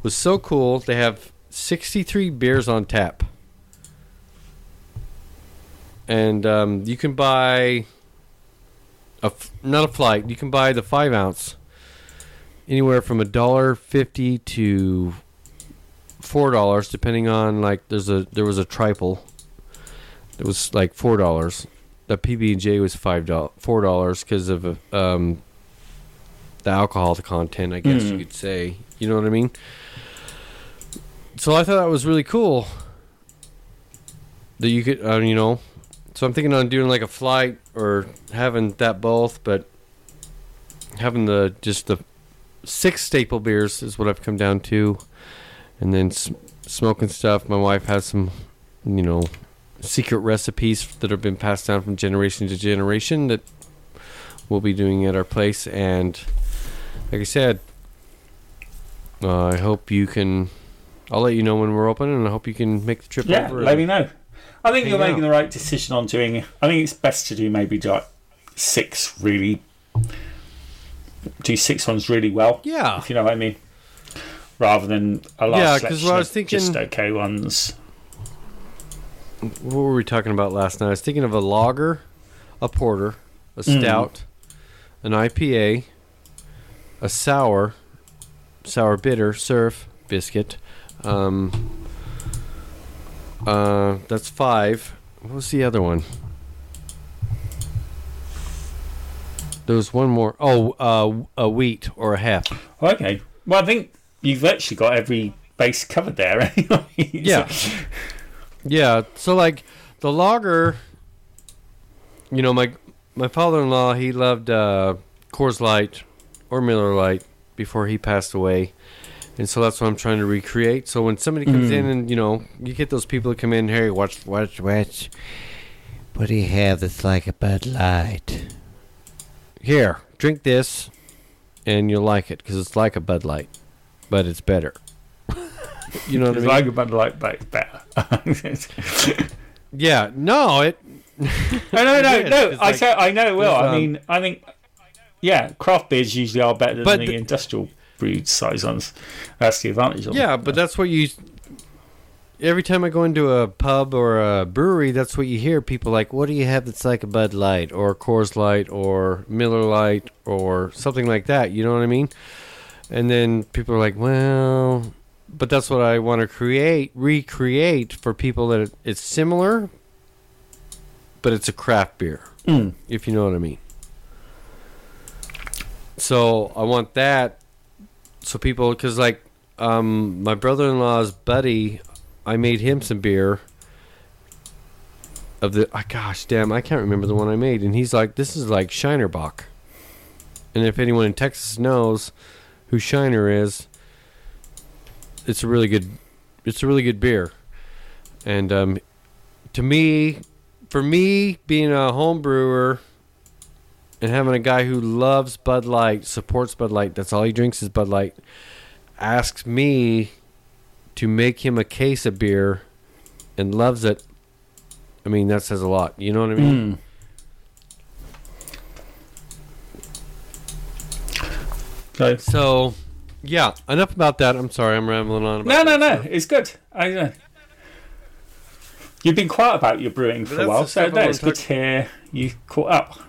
was so cool. They have 63 beers on tap, and um, you can buy a f- not a flight. You can buy the five ounce anywhere from a dollar fifty to four dollars, depending on like there's a there was a triple. It was like four dollars the PB and J was five dollars, four dollars because of um, the alcohol content. I guess you Mm. could say. You know what I mean? So I thought that was really cool. That you could, uh, you know. So I'm thinking on doing like a flight or having that both, but having the just the six staple beers is what I've come down to, and then s- smoking stuff. My wife has some, you know, secret recipes that have been passed down from generation to generation that we'll be doing at our place. And like I said, uh, I hope you can. I'll let you know when we're open, and I hope you can make the trip Yeah, over. let me know. I think you're making out. the right decision on doing. I think it's best to do maybe like six really. Do six ones really well, yeah, if you know what I mean, rather than a large Yeah, selection I was of thinking- just okay ones. what were we talking about last night? I was thinking of a lager, a porter, a mm. stout, an IPA, a sour, sour bitter, surf, biscuit. Um, uh, that's five. What was the other one? There was one more. Oh, uh, a wheat or a half. Okay. Well, I think you've actually got every base covered there. Anyway. Yeah. Yeah. So like the lager, you know, my my father-in-law he loved uh, Coors Light or Miller Lite before he passed away, and so that's what I'm trying to recreate. So when somebody comes in and you know you get those people that come in, hey, watch, watch, watch. What do you have that's like a Bud Light? Here, drink this, and you'll like it because it's like a Bud Light, but it's better. you know what I It's mean? like a Bud Light, but it's better. yeah. No, it. No, no, no, It no. 'cause, I like, say I know it will. I um, mean, I think, yeah, craft beers usually are better than the, the- industrial brewed size ones. That's the advantage of. Yeah, but that's what you. Every time I go into a pub or a brewery, that's what you hear. People like, "What do you have that's like a Bud Light or Coors Light or Miller Lite or something like that?" You know what I mean? And then people are like, "Well," but that's what I want to create, recreate for people that it's similar, but it's a craft beer, Mm. if you know what I mean. So I want that, so people, because like um, my brother-in-law's buddy, I made him some beer. Of the, oh, gosh, damn, I can't remember the one I made, and he's like, "This is like Shiner Bock." And if anyone in Texas knows who Shiner is, it's a really good, it's a really good beer. And um, to me, for me, being a home brewer and having a guy who loves Bud Light, supports Bud Light, that's all he drinks is Bud Light, asks me to make him a case of beer and loves it. I mean, that says a lot. You know what I mean? Mm. Okay. So, yeah, enough about that. I'm sorry, I'm rambling on. About No, no, that no. It's good. I know. You've been quiet about your brewing for a while, so stuff I no, it's good to hear you caught up.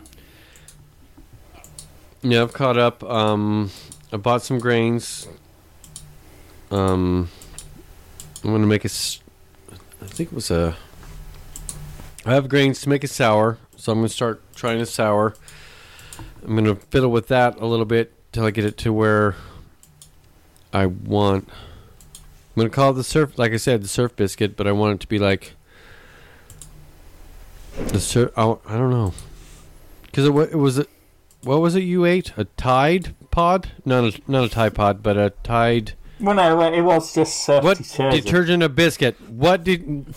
Yeah, I've caught up. Um, I bought some grains. Um, I'm gonna make a. I think it was a. I have grains to make a sour, so I'm gonna start trying a sour. I'm gonna fiddle with that a little bit till I get it to where I want. I'm gonna call it the surf, like I said, the surf biscuit, but I want it to be like the surf. I, I don't know, because it, it was what was it you ate? A Tide pod? Not a not a Tide pod, but a Tide. Well, no, it was just surf What detergent. detergent? A biscuit. What did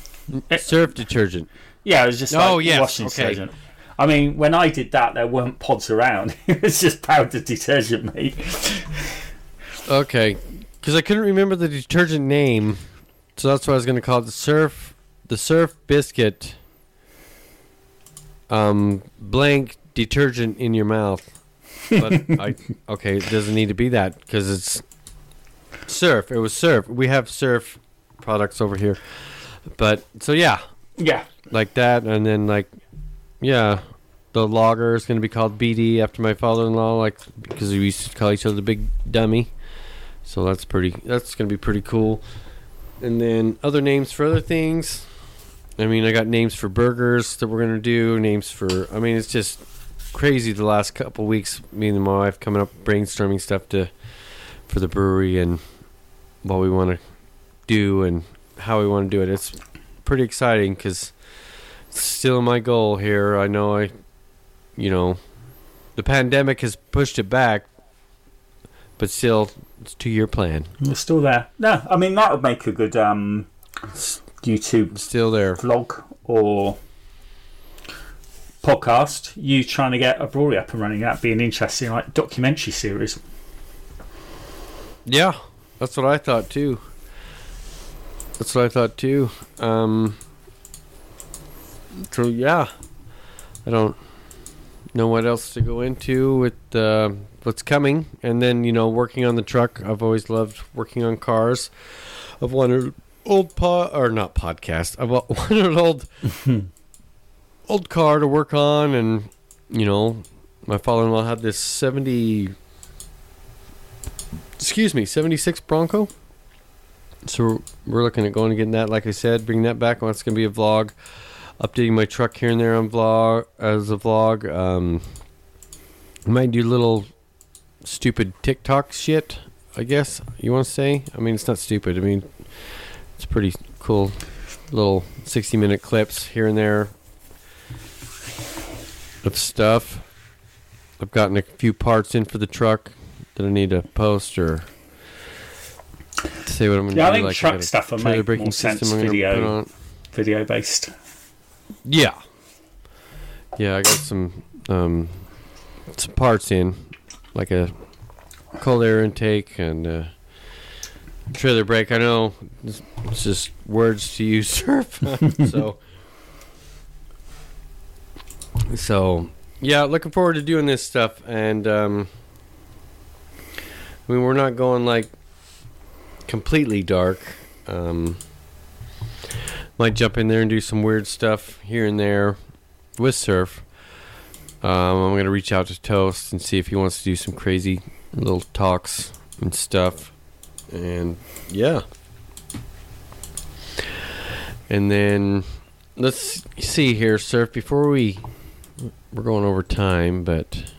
surf detergent? Yeah, it was just Oh, like yes, washing okay. detergent. I mean, when I did that, there weren't pods around. it was just powdered detergent, mate. Okay, because I couldn't remember the detergent name, so that's why I was going to call it the surf the surf biscuit. Um, blank detergent in your mouth. But I okay, it doesn't need to be that because it's surf. It was surf. We have surf products over here, but so yeah, Yeah. like that, and then like, yeah, the lager is going to be called BD after my father-in-law, like because we used to call each other the big dummy. So that's pretty. That's going to be pretty cool. And then other names for other things. I mean, I got names for burgers that we're going to do. Names for. I mean, it's just crazy the last couple weeks. Me and my wife coming up brainstorming stuff to for the brewery and what we want to do and how we want to do it. It's pretty exciting because still my goal here. I know I, you know, the pandemic has pushed it back, but still, it's two year plan. We're still there. No, I mean, that would make a good um, YouTube still there. vlog or podcast. You trying to get a brewery up and running. That'd be an interesting, like, documentary series. Yeah, that's what I thought too. That's what I thought too. Um, so yeah, I don't know what else to go into with uh, what's coming, and then you know, working on the truck. I've always loved working on cars. I've wanted old pod or not podcast. I've wa- wanted old old car to work on, and you know, my father-in-law had this 70 excuse me, 76 Bronco. So we're looking at going and getting that like I said, bring that back on it's going to be a vlog. Updating my truck here and there on vlog as a vlog. Um I might do little stupid TikTok shit, I guess you want to say. I mean, it's not stupid. I mean, it's pretty cool little 60 minute clips here and there of stuff. I've gotten a few parts in for the truck that I need to post or to say what I'm going to Yeah, I think like truck stuff will make more sense video. Video based. Yeah. Yeah, I got some um, some parts in, like a cold air intake and trailer brake. I know it's just words to use, surf. so, so yeah, looking forward to doing this stuff. And um, I mean, we're not going like completely dark. Um, might jump in there and do some weird stuff here and there with surf. Um, I'm gonna reach out to Toast and see if he wants to do some crazy little talks and stuff. And yeah. And then let's see here, Surf. Before we we're going over time, but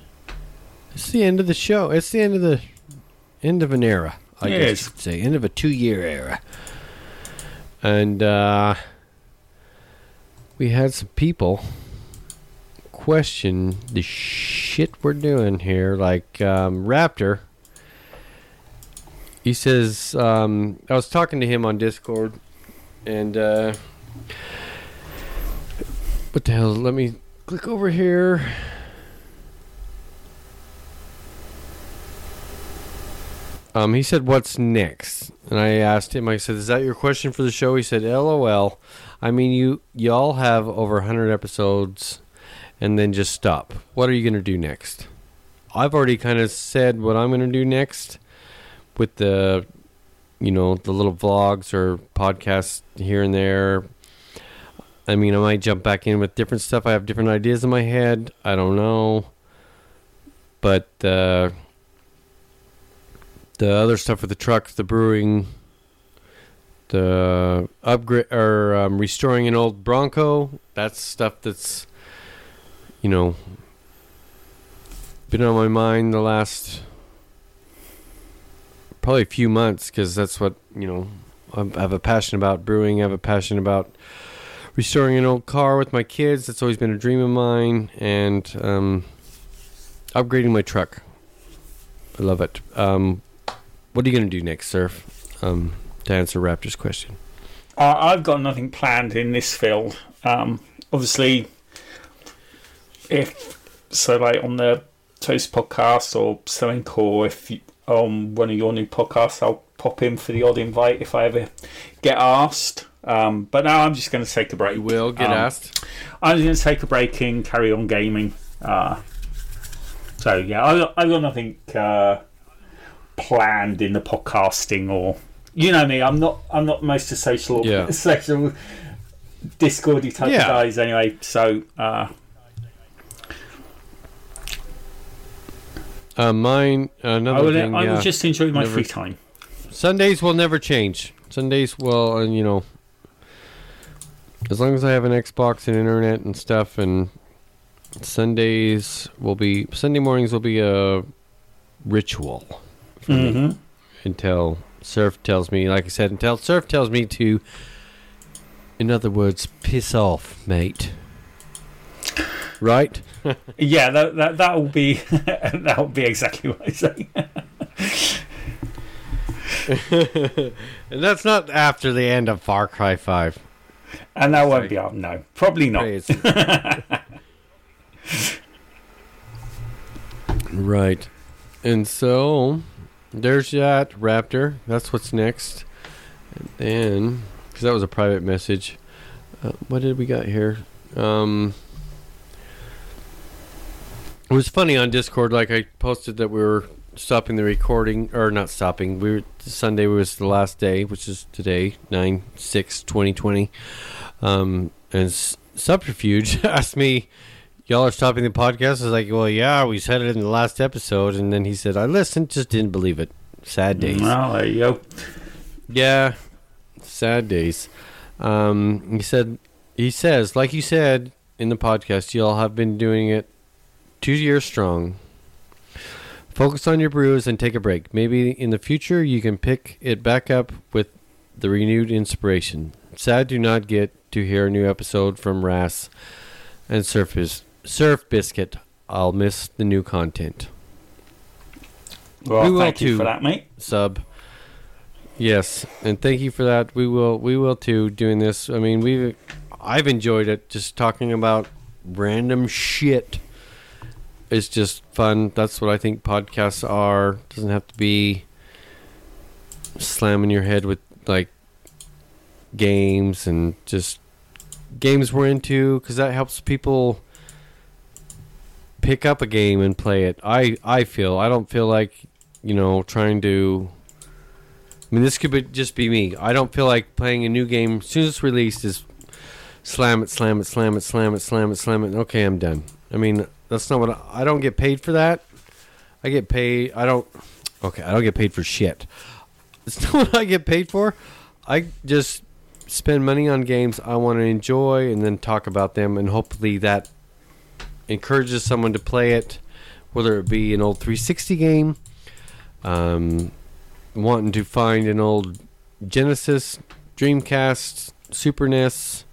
it's the end of the show. It's the end of the end of an era. I It guess you could say end of a two-year era. And uh, we had some people question the shit we're doing here. Like um, Raptor, he says um, I was talking to him on Discord, and uh, what the hell? Let me click over here. Um, he said, "What's next?" And I asked him. I said, "Is that your question for the show?" He said, "LOL." I mean, you y'all have over 100 episodes, and then just stop. What are you gonna do next? I've already kind of said what I'm gonna do next with the, you know, the little vlogs or podcasts here and there. I mean, I might jump back in with different stuff. I have different ideas in my head. I don't know, but. Uh, the other stuff with the truck, the brewing, the upgrade or um, restoring an old Bronco. That's stuff that's you know been on my mind the last probably a few months because that's what you know I have a passion about brewing. I have a passion about restoring an old car with my kids. That's always been a dream of mine, and um, upgrading my truck. I love it. Um, what are you going to do next, Surf? Um, to answer Raptor's question. Uh, I've got nothing planned in this field. Um, obviously, if so, like on the Toast podcast or something, or if on one of your new podcasts, I'll pop in for the odd invite if I ever get asked. Um, but now I'm just going to take a break. You will get Um, asked. I'm going to take a break and carry on gaming. Uh, so yeah, I got, I got nothing uh, planned in the podcasting or you know me. I'm not I'm not most of social Yeah. social Discordy type Yeah. guys anyway. So uh, Uh, mine, another I will thing. I yeah. will just enjoy my Never- free time. Sundays will never change. Sundays will, and you know, as long as I have an Xbox and internet and stuff, and Sundays will be Sunday mornings will be a ritual for me Mhm. until Surf tells me, like I said, until Surf tells me to, in other words, piss off, mate. Right? Yeah, that that that will be that will be exactly what I say. and that's not after the end of Far Cry Five. And that won't be up. No, probably not. Right. And so there's that Raptor. That's what's next. And then, because that was a private message. Uh, what did we got here? Um, it was funny on Discord. Like I posted that we were stopping the recording, or not stopping. We were Sunday was the last day, which is today, 9 6 2020. Um, and S- Subterfuge asked me, y'all are stopping the podcast. I was like, well, yeah, we said it in the last episode, and then he said, I listened, just didn't believe it. Sad days. Well, there you go. Yeah, sad days. Um, he said, he says, like you said in the podcast, y'all have been doing it two years strong. Focus on your brews and take a break. Maybe in the future you can pick it back up with the renewed inspiration. Sad do not get to hear a new episode from Ras and Surf, Surf Biscuit. I'll miss the new content. Well, We will thank you too. for that, mate. sub. Yes, and thank you for that. We will we will too doing this. I mean, we I've enjoyed it just talking about random shit. It's just fun. That's what I think podcasts are. Doesn't have to be slamming your head with like games and just games we're into cuz that helps people pick up a game and play it. I I feel I don't feel like you know trying to I mean, this could be, just be me. I don't feel like playing a new game as soon as it's released is slam it, slam it, slam it, slam it, slam it, slam it. Okay, I'm done. I mean, that's not what I, I don't get paid for that. I get paid. I don't. Okay, I don't get paid for shit. It's not what I get paid for. I just spend money on games I want to enjoy and then talk about them, and hopefully that encourages someone to play it, whether it be an old 360 game. Um, wanting to find an old Genesis, Dreamcast, Super NES,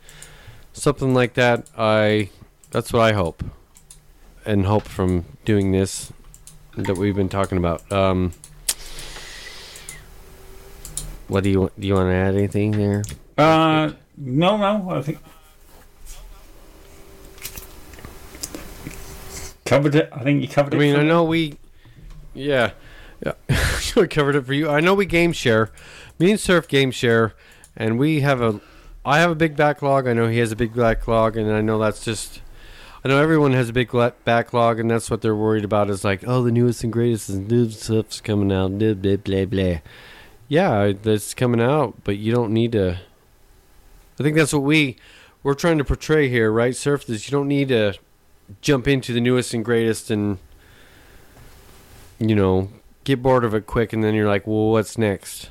something like that. I that's what I hope, and hope from doing this that we've been talking about. Um, what do you want? Do you want to add anything there? Uh, no, no, I think covered it. I think you covered it. I mean, I know we, yeah, yeah, I covered it for you. I know we game share. Me and Surf game share, and we have a. I have a big backlog. I know he has a big backlog, and I know that's just. I know everyone has a big la- backlog, and that's what they're worried about. Is like, oh, the newest and greatest and new stuff's coming out. Blah blah blah blah. Yeah, that's coming out, but you don't need to. I think that's what we we're trying to portray here, right? Surf is you don't need to jump into the newest and greatest and you know get bored of it quick and then you're like well what's next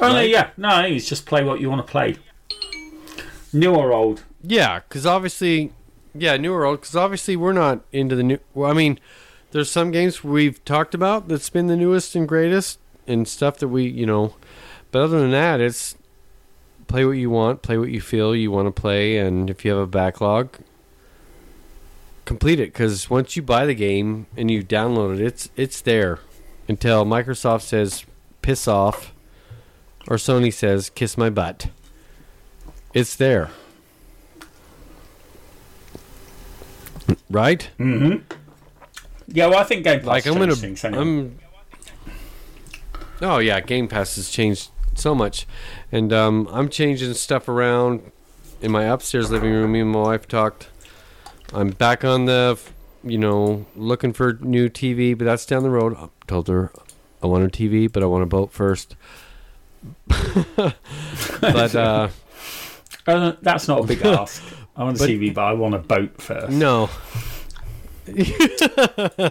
Oh no, yeah, no, it's just play what you want to play. New or old? Yeah because obviously yeah new World. because obviously we're not into the new well i mean there's some games we've talked about that's been the newest and greatest and stuff that we you know but other than that it's play what you want play what you feel you want to play and if you have a backlog complete it because once you buy the game and you download it it's it's there until microsoft says piss off or sony says kiss my butt it's there right Mm-hmm. Yeah, well, I think Game Pass like I'm gonna things. I'm Oh yeah, Game Pass has changed so much. And um, I'm changing stuff around in my upstairs living room. Me and my wife talked. I'm back on the you know, looking for new TV, but that's down the road. I told her I want a TV, but I want a boat first. but uh Uh, that's not a big ask. I want a But- TV, but I want a boat first. No.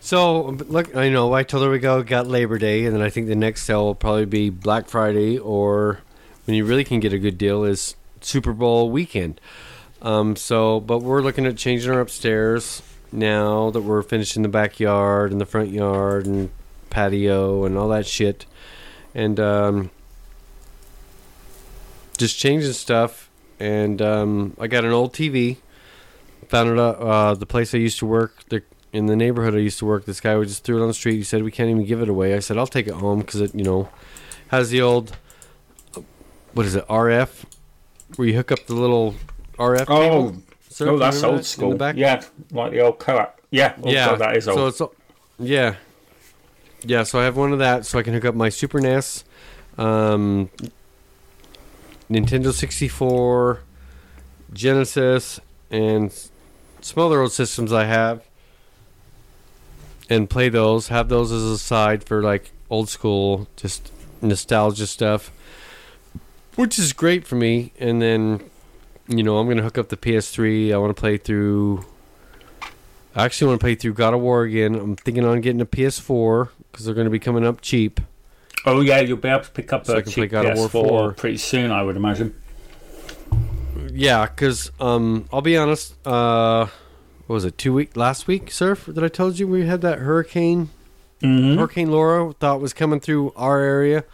so look, I know. I told her we go got Labor Day, and then I think the next sale will probably be Black Friday, or when you really can get a good deal is Super Bowl weekend. Um, so, but we're looking at changing our upstairs now that we're finishing the backyard and the front yard and patio and all that shit, and um, just changing stuff. And um, I got an old TV found it out uh, the place I used to work the, in the neighborhood I used to work. This guy would just threw it on the street. He said we can't even give it away. I said I'll take it home because it you know has the old uh, what is it RF where you hook up the little RF. Oh, oh, that's old school. back? Yeah, like the old co-op. Yeah, yeah, that is old. So it's yeah, yeah. So I have one of that, so I can hook up my Super NES, um, Nintendo sixty four, Genesis, and some other old systems I have, and play those. Have those as a side for like old school, just nostalgia stuff, which is great for me. And then you know, I'm gonna hook up the PS3. I want to play through. I actually want to play through God of War again. I'm thinking on getting a PS4 because they're going to be coming up cheap. Oh yeah, you'll be able to pick up So a cheap God of War PS4 pretty soon, I would imagine. Yeah, because um, I'll be honest. Uh, what was it? Two week last week, Surf? That I told you we had that hurricane. Mm-hmm. Hurricane Laura thought was coming through our area,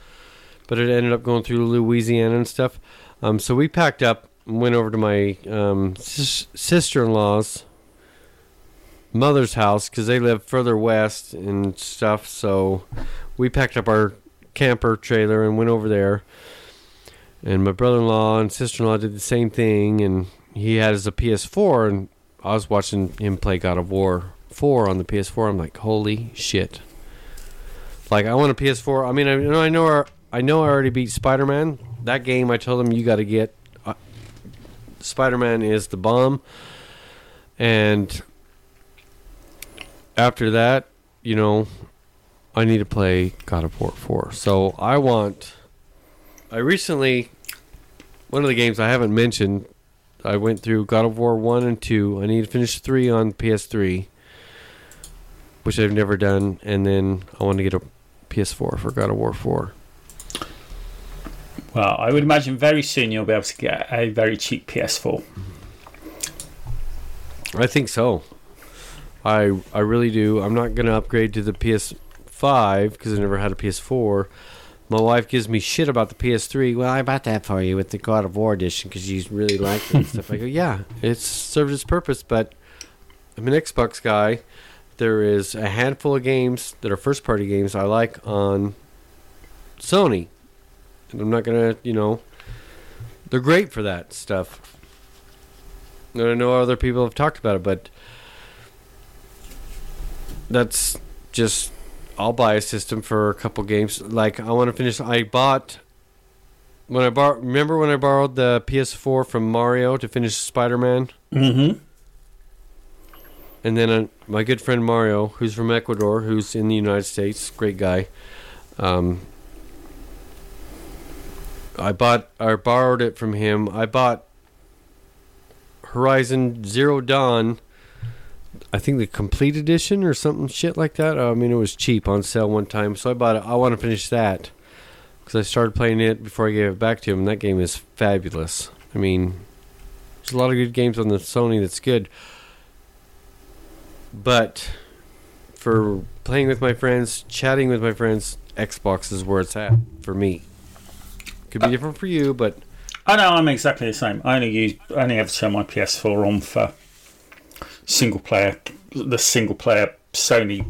but it ended up going through Louisiana and stuff. Um, so we packed up and went over to my um, sis- sister-in-law's mother's house because they live further west and stuff. So we packed up our camper trailer and went over there. And my brother-in-law and sister-in-law did the same thing, and he had his a PS4, and I was watching him play God of War 4 on the PS4. I'm like, holy shit! Like, I want a PS4. I mean, I know, I know, I know, I already beat Spider-Man. That game, I told him you got to get. Uh, Spider-Man is the bomb, and after that, you know, I need to play God of War 4. So I want. I recently, one of the games I haven't mentioned, I went through God of War 1 and 2. I need to finish 3 on PS3, which I've never done. And then I want to get a PS4 for God of War 4. Well, I would imagine very soon you'll be able to get a very cheap PS4. I think so. I I really do. I'm not going to upgrade to the PS5 because I never had a PS4. My wife gives me shit about the PS3. Well, I bought that for you with the God of War edition because you really liked it and stuff. I go, yeah, it's served its purpose, but I'm an Xbox guy. There is a handful of games that are first party games I like on Sony. And I'm not going to, you know, they're great for that stuff. And I know other people have talked about it, but that's just I'll buy a system for a couple games. Like I want to finish. I bought when I bought. Remember when I borrowed the PS4 from Mario to finish Spider Man, Mm-hmm. and then uh, my good friend Mario, who's from Ecuador, who's in the United States, great guy. Um, I bought or borrowed it from him. I bought Horizon Zero Dawn. I think the complete edition or something shit like that. I mean, it was cheap on sale one time, so I bought it. I want to finish that because I started playing it before I gave it back to him. And that game is fabulous. I mean, there's a lot of good games on the Sony that's good, but for playing with my friends, chatting with my friends, Xbox is where it's at for me. Could be different for you, but I know I'm exactly the same. I only use I only ever turn my PS4 on for single player, the single player Sony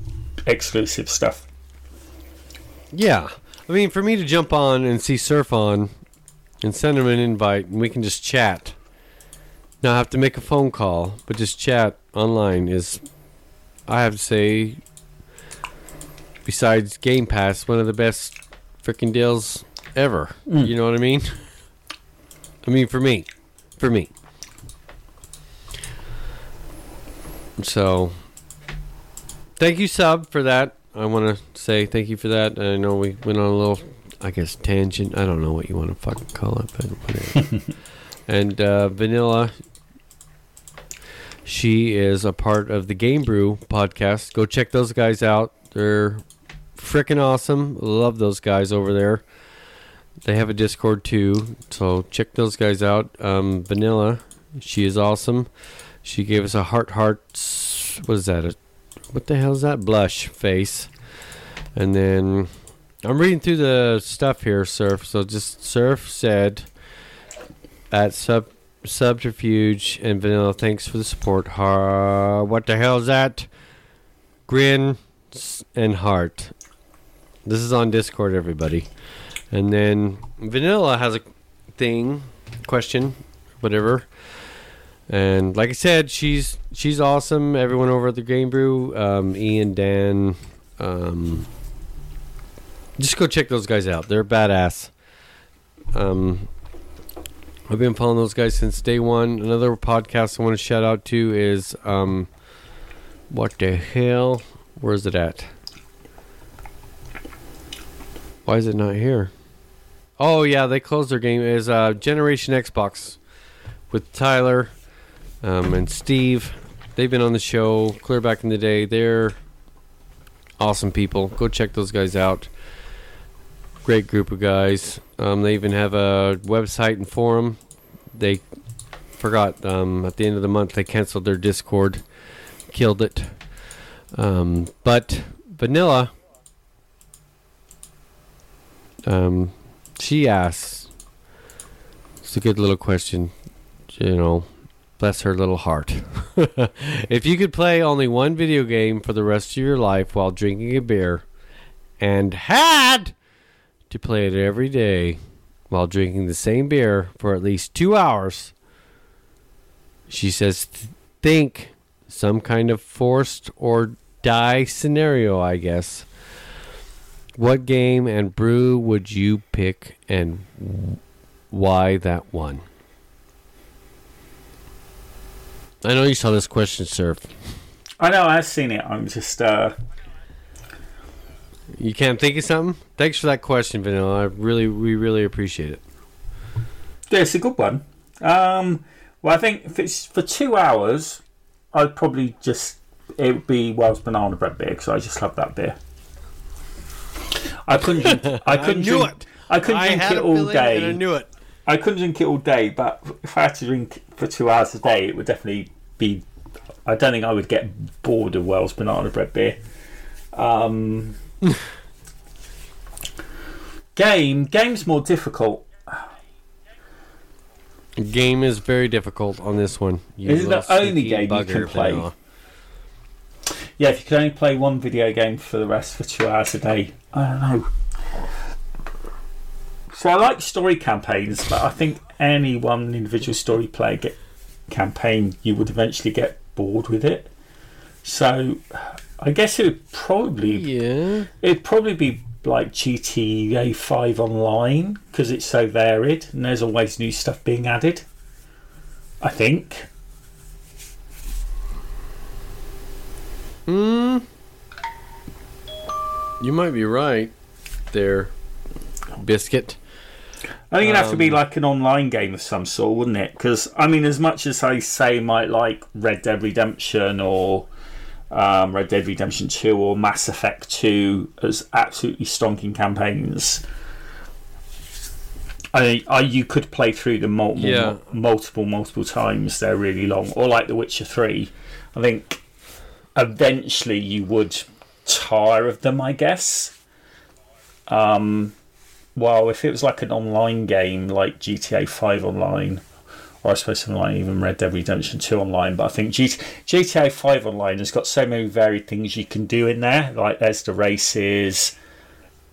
exclusive stuff. Yeah. I mean, for me to jump on and see Surf on and send him an invite and we can just chat, not have to make a phone call, but just chat online is, I have to say, besides Game Pass, one of the best freaking deals ever. Mm. You know what I mean? I mean, for me. For me. So, thank you, Sub, for that. I want to say thank you for that. I know we went on a little, I guess, tangent. I don't know what you want to fucking call it, but whatever. and uh, Vanilla, she is a part of the Game Brew podcast. Go check those guys out. They're freaking awesome. Love those guys over there. They have a Discord too, so check those guys out. Um, Vanilla, she is awesome. She gave us a heart, heart. What is that? A, what the hell is that? Blush face. And then I'm reading through the stuff here, Surf. So just Surf said at sub subterfuge and Vanilla. Thanks for the support. Ha, what the hell is that? Grin and heart. This is on Discord, everybody. And then Vanilla has a thing, question, whatever. And like I said, she's she's awesome. Everyone over at the Game Brew, um, Ian, Dan, um, just go check those guys out. They're badass. Um, I've been following those guys since day one. Another podcast I want to shout out to is um, what the hell? Where is it at? Why is it not here? Oh yeah, they closed their game. Is uh, Generation Xbox with Tyler um, and Steve. They've been on the show clear back in the day. They're awesome people. Go check those guys out. Great group of guys. Um, they even have a website and forum. They forgot um, at the end of the month they canceled their Discord, killed it. Um, but Vanilla, um, she asks, it's a good little question, you know, bless her little heart. if you could play only one video game for the rest of your life while drinking a beer, and had to play it every day while drinking the same beer for at least two hours, she says, think some kind of forced or die scenario, I guess. What game and brew would you pick and why that one? I know you saw this question, sir. I know I've seen it. I'm just uh, You can't think of something? Thanks for that question, Vanilla. I really, we really appreciate it. yeah, it's a good one. Um, well, I think if it's for two hours, I'd probably just it would be Wells banana bread beer because I just love that beer. I couldn't. Drink, I couldn't knew drink, it. I couldn't drink had it all and I day. knew it. I couldn't drink it all day, but if I had to drink for two hours a day, it would definitely be. I don't think I would get bored of Wells banana bread beer. Um, game game's more difficult. Game is very difficult on this one. You Is it the only game you can play? Vanilla. Yeah, if you could only play one video game for the rest for two hours a day, I don't know. So I like story campaigns, but I think any one individual story play get, campaign, you would eventually get bored with it. So I guess it would probably Yeah. it'd probably be like GTA Five Online because it's so varied and there's always new stuff being added. I think. Mm. You might be right there, Biscuit. I think it'd have to be Um, like an online game of some sort, wouldn't it? Because I mean, as much as I say, might like Red Dead Redemption or um, Red Dead Redemption Two or Mass Effect Two as absolutely stonking campaigns. I, I you could play through them multiple, Yeah. multiple, multiple times. They're really long, or like The Witcher Three. I think eventually you would tire of them. I guess. Um, well, if it was like an online game like GTA 5 online, or I suppose something like even Red Dead Redemption 2 online, but I think GTA 5 online has got so many varied things you can do in there. Like there's the races,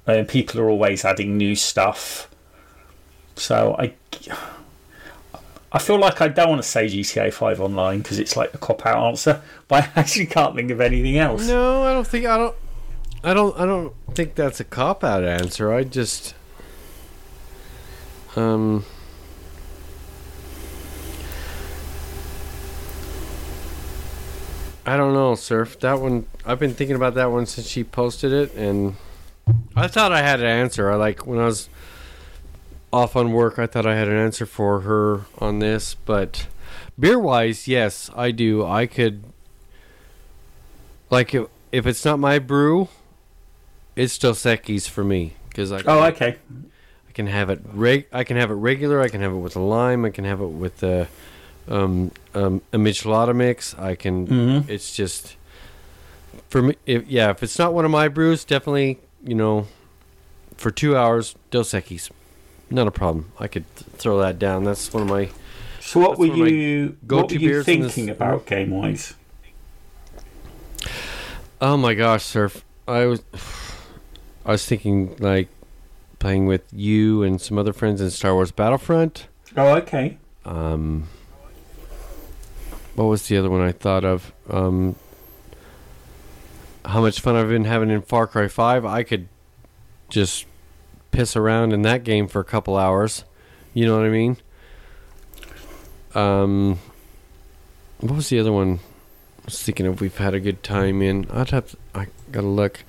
and people are always adding new stuff. So I. I feel like I don't want to say GTA 5 online because it's like a cop out answer, but I actually can't think of anything else. No, I don't think I don't. I don't. I don't think that's a cop out answer. I just. Um. I don't know, Surf. That one. I've been thinking about that one since she posted it, and I thought I had an answer. I like when I was off on work. I thought I had an answer for her on this, but beer wise, yes, I do. I could like if, if it's not my brew, it's Dos Equis for me because I Oh, okay. I can have it reg I can have it regular. I can have it with a lime. I can have it with a um, um, a michelada mix. I can. Mhm. It's just for me. If, yeah, if it's not one of my brews, definitely you know for two hours Dos Equis, not a problem. I could th- throw that down. That's one of my. So what were one of my you what were you thinking about game wise? Oh my gosh, Surf! I was I was thinking like playing with you and some other friends in Star Wars Battlefront. Oh, okay. Um, what was the other one I thought of? Um, how much fun I've been having in Far Cry 5. I could just piss around in that game for a couple hours. You know what I mean? Um, what was the other one? I was thinking if we've had a good time in. I'd have to, I gotta look.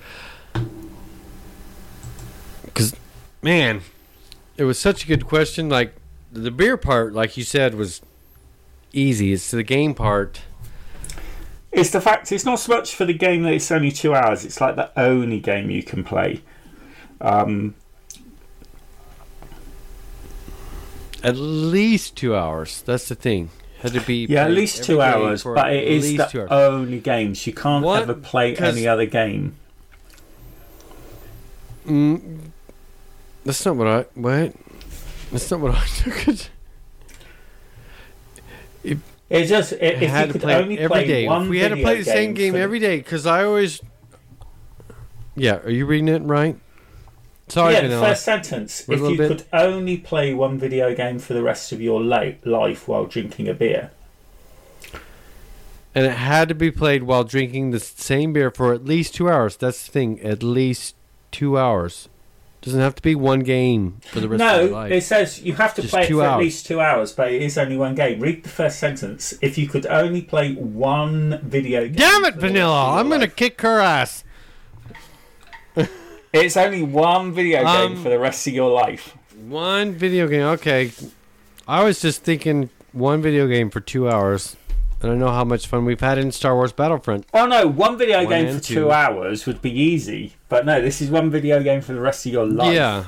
Cause, man, it was such a good question. Like the beer part, like you said, was easy. It's the game part. It's the fact it's not so much for the game that it's only two hours. It's like the only game you can play. Um, At least two hours. That's the thing. Had to be yeah, at least two hours, but it is least the only games. You can't What? ever play any other game. Mm, that's not what I. What? That's not what I took it. It just i- I if you could play only every play day. one If we had to play the same game for every day, because I always. Yeah, are you reading it right? Sorry, yeah, the first sentence. If you bit- could only play one video game for the rest of your li- life while drinking a beer, And it had to be played while drinking the same beer for at least two hours. That's the thing, at least two hours. Doesn't have to be one game for the rest of your life. no, it says you have to Just play it two for at least two hours, but it is only one game. Read the first sentence. If you could only play one video game. Damn it, for the rest Vanilla! I'm gonna kick her ass. It's only one video game Um, for the rest of your life. One video game. Okay, I was just thinking one video game for two hours, I know how much fun we've had in Star Wars Battlefront. Oh no, one video One game for two. two. hours would be easy, but no, this is one video game for the rest of your life. Yeah.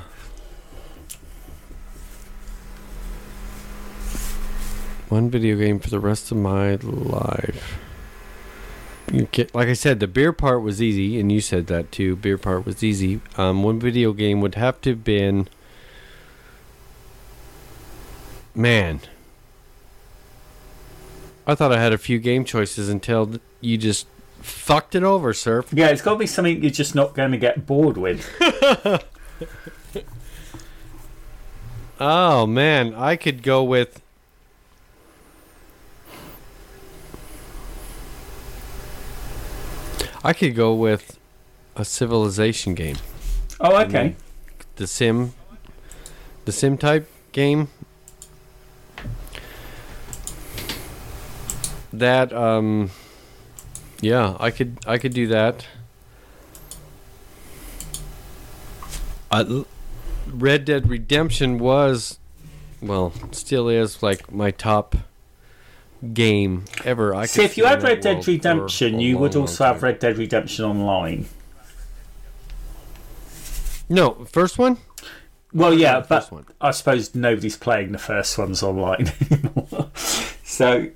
One video game for the rest of my life. You get, like I said, the beer part was easy, and you said that too. Beer part was easy. Um, one video game would have to have been. Man. I thought I had a few game choices until you just fucked it over, sir. Yeah, it's got to be something you're just not going to get bored with. Oh man, I could go with. I could go with a civilization game. Oh, okay. The sim the sim type game. That um yeah, I could I could do that. I, Red Dead Redemption was well, still is like my top game ever. I See, could if you had Red Dead Redemption, you would also have. Red Dead Redemption Online. No, first one? Well, yeah, but. I suppose nobody's playing the first ones online anymore. so,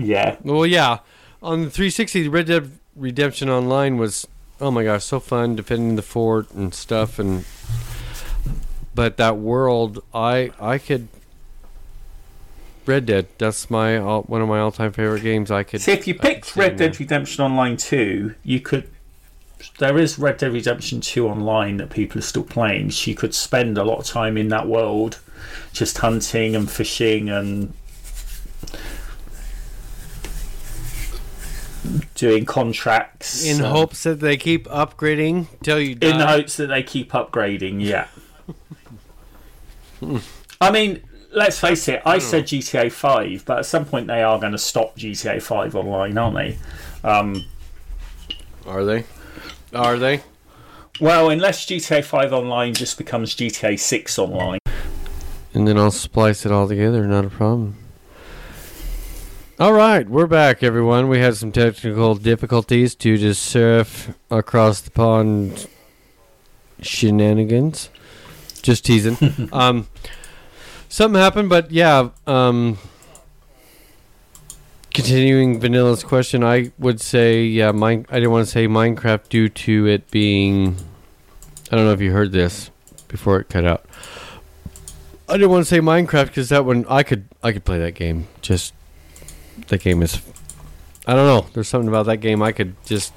yeah. Well, yeah. On the 360, Red Dead Redemption Online was, oh my gosh, so fun defending the fort and stuff. And but that world, I I could. Red Dead. That's my all, one of my all-time favorite games. I could. See, if you picked stay Red in there. Dead Redemption Online 2, you could. There is Red Dead Redemption 2 online that people are still playing. So you could spend a lot of time in that world just hunting and fishing and doing contracts. in um, hopes that they keep upgrading till you die. in the hopes that they keep upgrading. Yeah. I mean, let's face it. I said GTA Five, but at some point they are going to stop GTA Five online, aren't they? Um, Are they? Are they? well, unless GTA Five online just becomes GTA Six online. And then I'll splice it all together, not a problem. All right, we're back, everyone. We had some technical difficulties due to surf across the pond shenanigans. Just teasing. um, something happened, but yeah. Um, continuing Vanilla's question, I would say, yeah, mine. I didn't want to say Minecraft due to it being. I don't know if you heard this before it cut out. I didn't want to say Minecraft because that one I could I could play that game. Just that game is. I don't know. There's something about that game I could just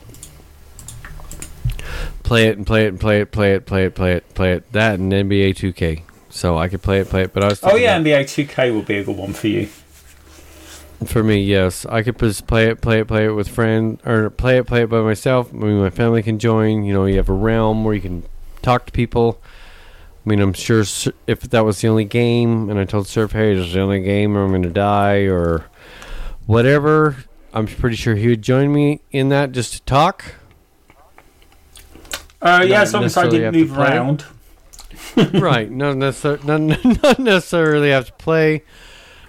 play it and play it and play it, play it, play it, play it, play it. That and NBA 2K. So I could play it, play it. But I was. Oh yeah, that- NBA Two K will be a good one for you. for me, yes, I could just play it, play it, play it with friends, or play it, play it by myself. I mean, my family can join. You know, you have a realm where you can talk to people. I mean, I'm sure if that was the only game, and I told Surf, hey, this is the only game, or I'm going to die, or whatever, I'm pretty sure he would join me in that just to talk. Uh, yeah, as long as I didn't move around. right, not, necessar- not, not necessarily have to play,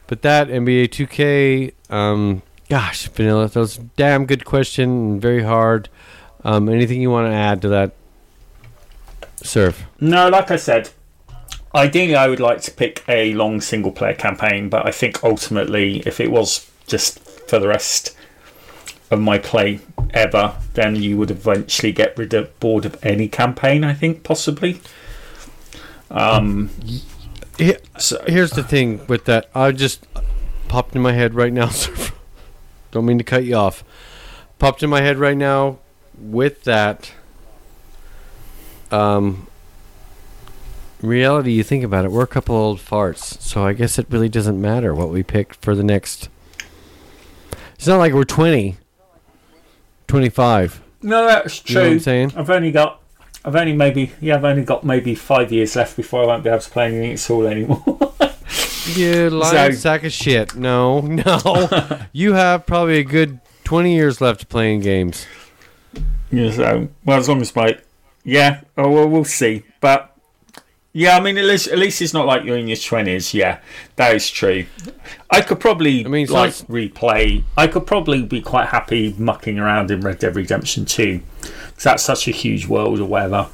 But that NBA 2K, um, gosh, Vanilla, that was a damn good question and very hard. Um, anything you want to add to that, Surf? No, like I said, ideally I would like to pick a long single player campaign, but I think ultimately, if it was just for the rest of my play ever, then you would eventually get rid of bored of any campaign. I think possibly. Um, so, Here's the thing with that. I just popped in my head right now. Don't mean to cut you off. Popped in my head right now with that. Um, reality, you think about it, we're a couple old farts, so I guess it really doesn't matter what we pick for the next. It's not like we're 20, 25. no, that's You know what true. I'm saying? I've only got. I've only maybe yeah. I've only got maybe five years left before I won't be able to play anything at all anymore. You lying So- sack of shit. No, no. you have probably a good 20 years left playing games. Yeah, so well, as long as my yeah, oh well, we'll see. But yeah, I mean, at least at least it's not like you're in your twenties. Yeah, that is true. I could probably I mean, like sounds- replay. I could probably be quite happy mucking around in Red Dead Redemption Two because that's such a huge world or whatever.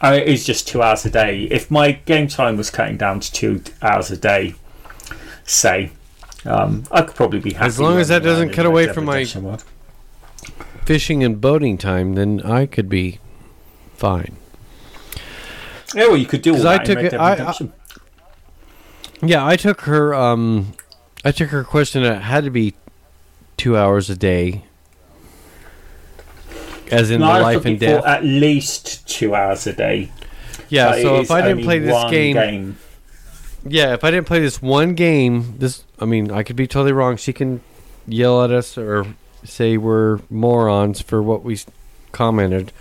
I mean, it is just two hours a day. If my game time was cutting down to two hours a day, say. Um, I could probably be happy. As long as that doesn't cut Red away Dead from my- world. Fishing and boating time, then I could be fine. Yeah, well, you could do all 'Cause I took it- I- I- Yeah, I took her. Um, I took her question it had to be two hours a day, as in No, the life and death. at least two hours a day. yeah, But so if I didn't play this one game, yeah, if I didn't play this one game, this I mean, I could be totally wrong. She can yell at us or say we're morons for what we commented.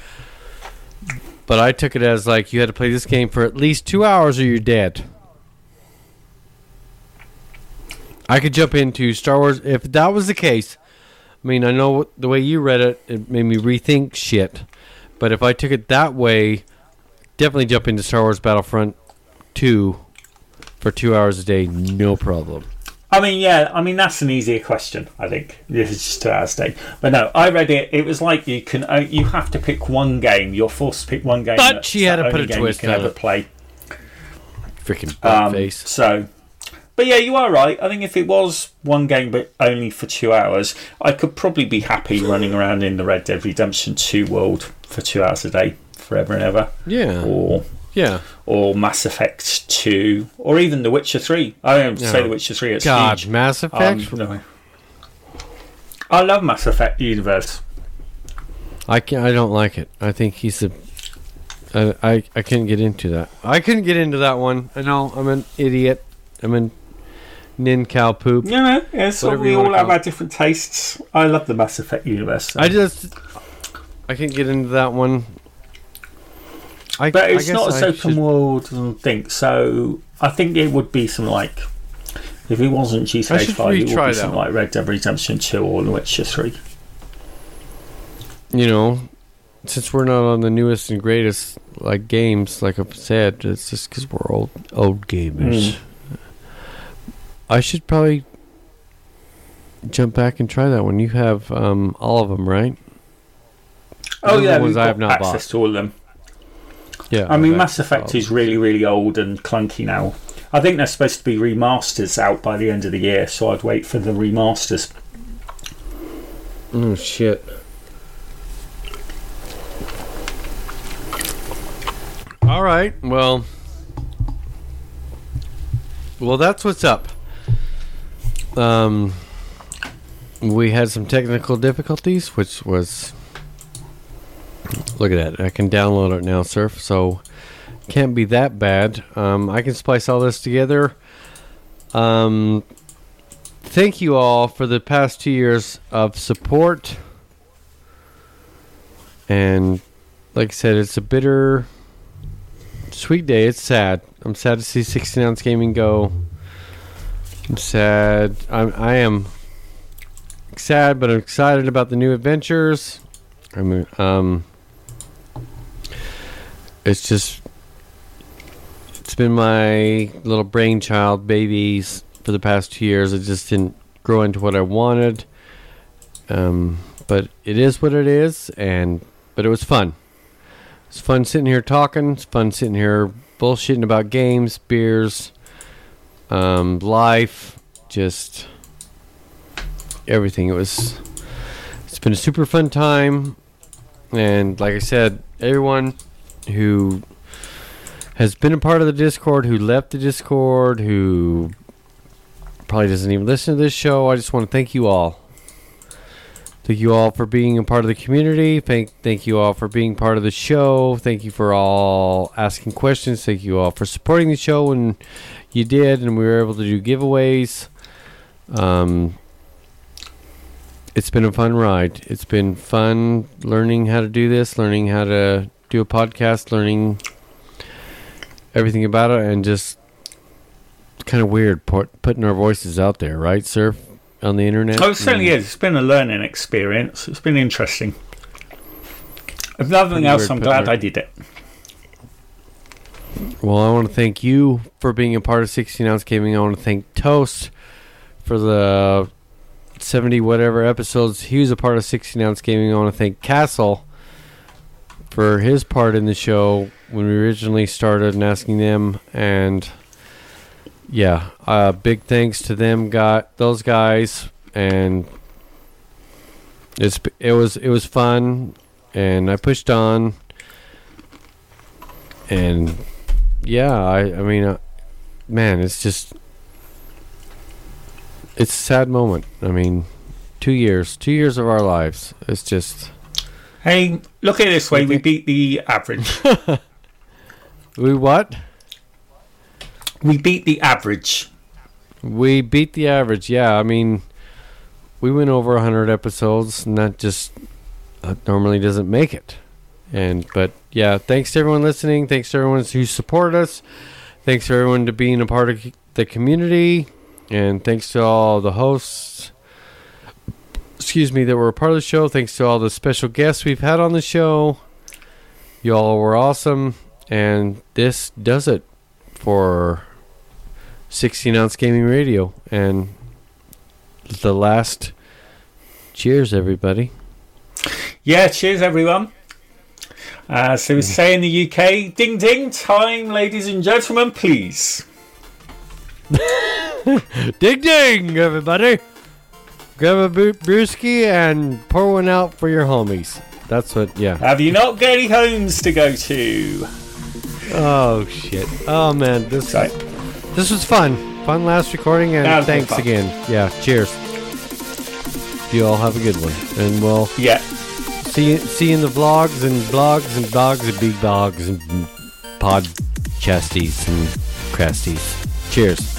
But I took it as like you had to play this game for at least two hours or you're dead. I could jump into Star Wars if that was the case. I mean, I know the way you read it, it made me rethink shit. But if I took it that way, definitely jump into Star Wars Battlefront 2 for two hours a day, no problem. I mean, yeah, I mean that's an easier question. I think this is just two hours a day. But no, I read it. It was like you can uh, you have to pick one game. You're forced to pick one game. But she had to put a game twist you can ever it. play. Freaking Um, face. So, but yeah, you are right. I think if it was one game but only for two hours, I could probably be happy running around in the Red Dead Redemption Two world for two hours a day, forever and ever, Yeah, or yeah. or Mass Effect 2, or even The Witcher 3. I don't say No. The Witcher 3, it's God, huge. Mass Um, Effect. no. I love Mass Effect universe. I can I don't like it. I think he's a. I, I I couldn't get into that. I couldn't get into that one. I know I'm an idiot. I'm an nin cow poop. You know, yeah, so we all have our different tastes. I love the Mass Effect universe. so- I just I can't get into that one. I, but it's guess not as I open should- world as I think, so I think it would be something like. If it wasn't I GTA 5, it would be that something like Red Dead Redemption 2 or The Witcher 3. you know, since we're not on the newest and greatest like games, like I've said, it's just because we're old old gamers. Mm. I should probably jump back and try that one. You have um, all of them, right? Oh, Those yeah, the ones I have not access bought. to all of them. Yeah. I mean, Mass access to all Effect is really, really old and clunky now. I think they're supposed to be remasters out by the end of the year, so I'd wait for the remasters. Oh shit. All right. Well. Well, that's what's up. Um, we had some technical difficulties, which was. Look at that! I can download it now, Surf. So can't be that bad. Um, I can splice all this together. Um, thank you all for the past two years of support. And like I said, it's a bitter, sweet day. It's sad. I'm sad to see 16 ounce gaming go. I'm sad. I'm, I am sad, but I'm excited about the new adventures. I mean, um, it's just, it's been my little brainchild babies for the past two years. It just didn't grow into what I wanted. Um, but it is what it is, and but it was fun. It's fun sitting here talking. It's fun sitting here bullshitting about games, beers, um, life, just everything. It was. It's been a super fun time, and like I said, everyone who has been a part of the Discord, who left the Discord, who probably doesn't even listen to this show, I just want to thank you all. Thank you all for being a part of the community. Thank thank you all for being part of the show. Thank you for all asking questions. Thank you all for supporting the show when you did, and we were able to do giveaways. Um, it's been a fun ride. It's been fun learning how to do this, learning how to do a podcast, learning everything about it, and just kind of weird put, putting our voices out there, right, sir, on the internet. Oh, it certainly Mm. is. It's been a learning experience. It's been interesting. If nothing else, I'm glad it- I did it. Well, I want to thank you for being a part of 16 Ounce Gaming. I want to thank Toast for the 70 whatever episodes he was a part of 16 Ounce Gaming. I want to thank Castle for his part in the show when we originally started and asking them. And yeah, uh, big thanks to them, got those guys, and it's it was it was fun, and I pushed on, and yeah, I I mean, uh, man, it's just it's a sad moment. I mean, two years, two years of our lives. It's just Hey, look at it this way. We beat the average. we what we beat the average. we beat the average. Yeah, I mean, we went over hundred episodes, and that just uh, normally doesn't make it. And but yeah, thanks to everyone listening. Thanks to everyone who supported us. Thanks to everyone to being a part of the community, and thanks to all the hosts. Excuse me, that were a part of the show. Thanks to all the special guests we've had on the show. You all were awesome, and this does it for 16 ounce gaming radio. And the last cheers, everybody. Yeah, cheers, everyone. Uh, so we say in the UK, ding ding, time, ladies and gentlemen, please. Ding ding, everybody. Grab a brewski and pour one out for your homies. That's what, yeah. Have you not got any homes to go to? Oh, shit. Oh, man. This, Sorry. this was fun. Fun last recording, and That was good thanks again. Yeah, cheers. You all have a good one. And we'll Yeah. see you, see in the vlogs and blogs and blogs and big blogs and pod chesties and cresties. Cheers.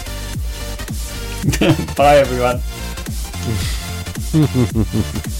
Bye, everyone. Mm-hmm.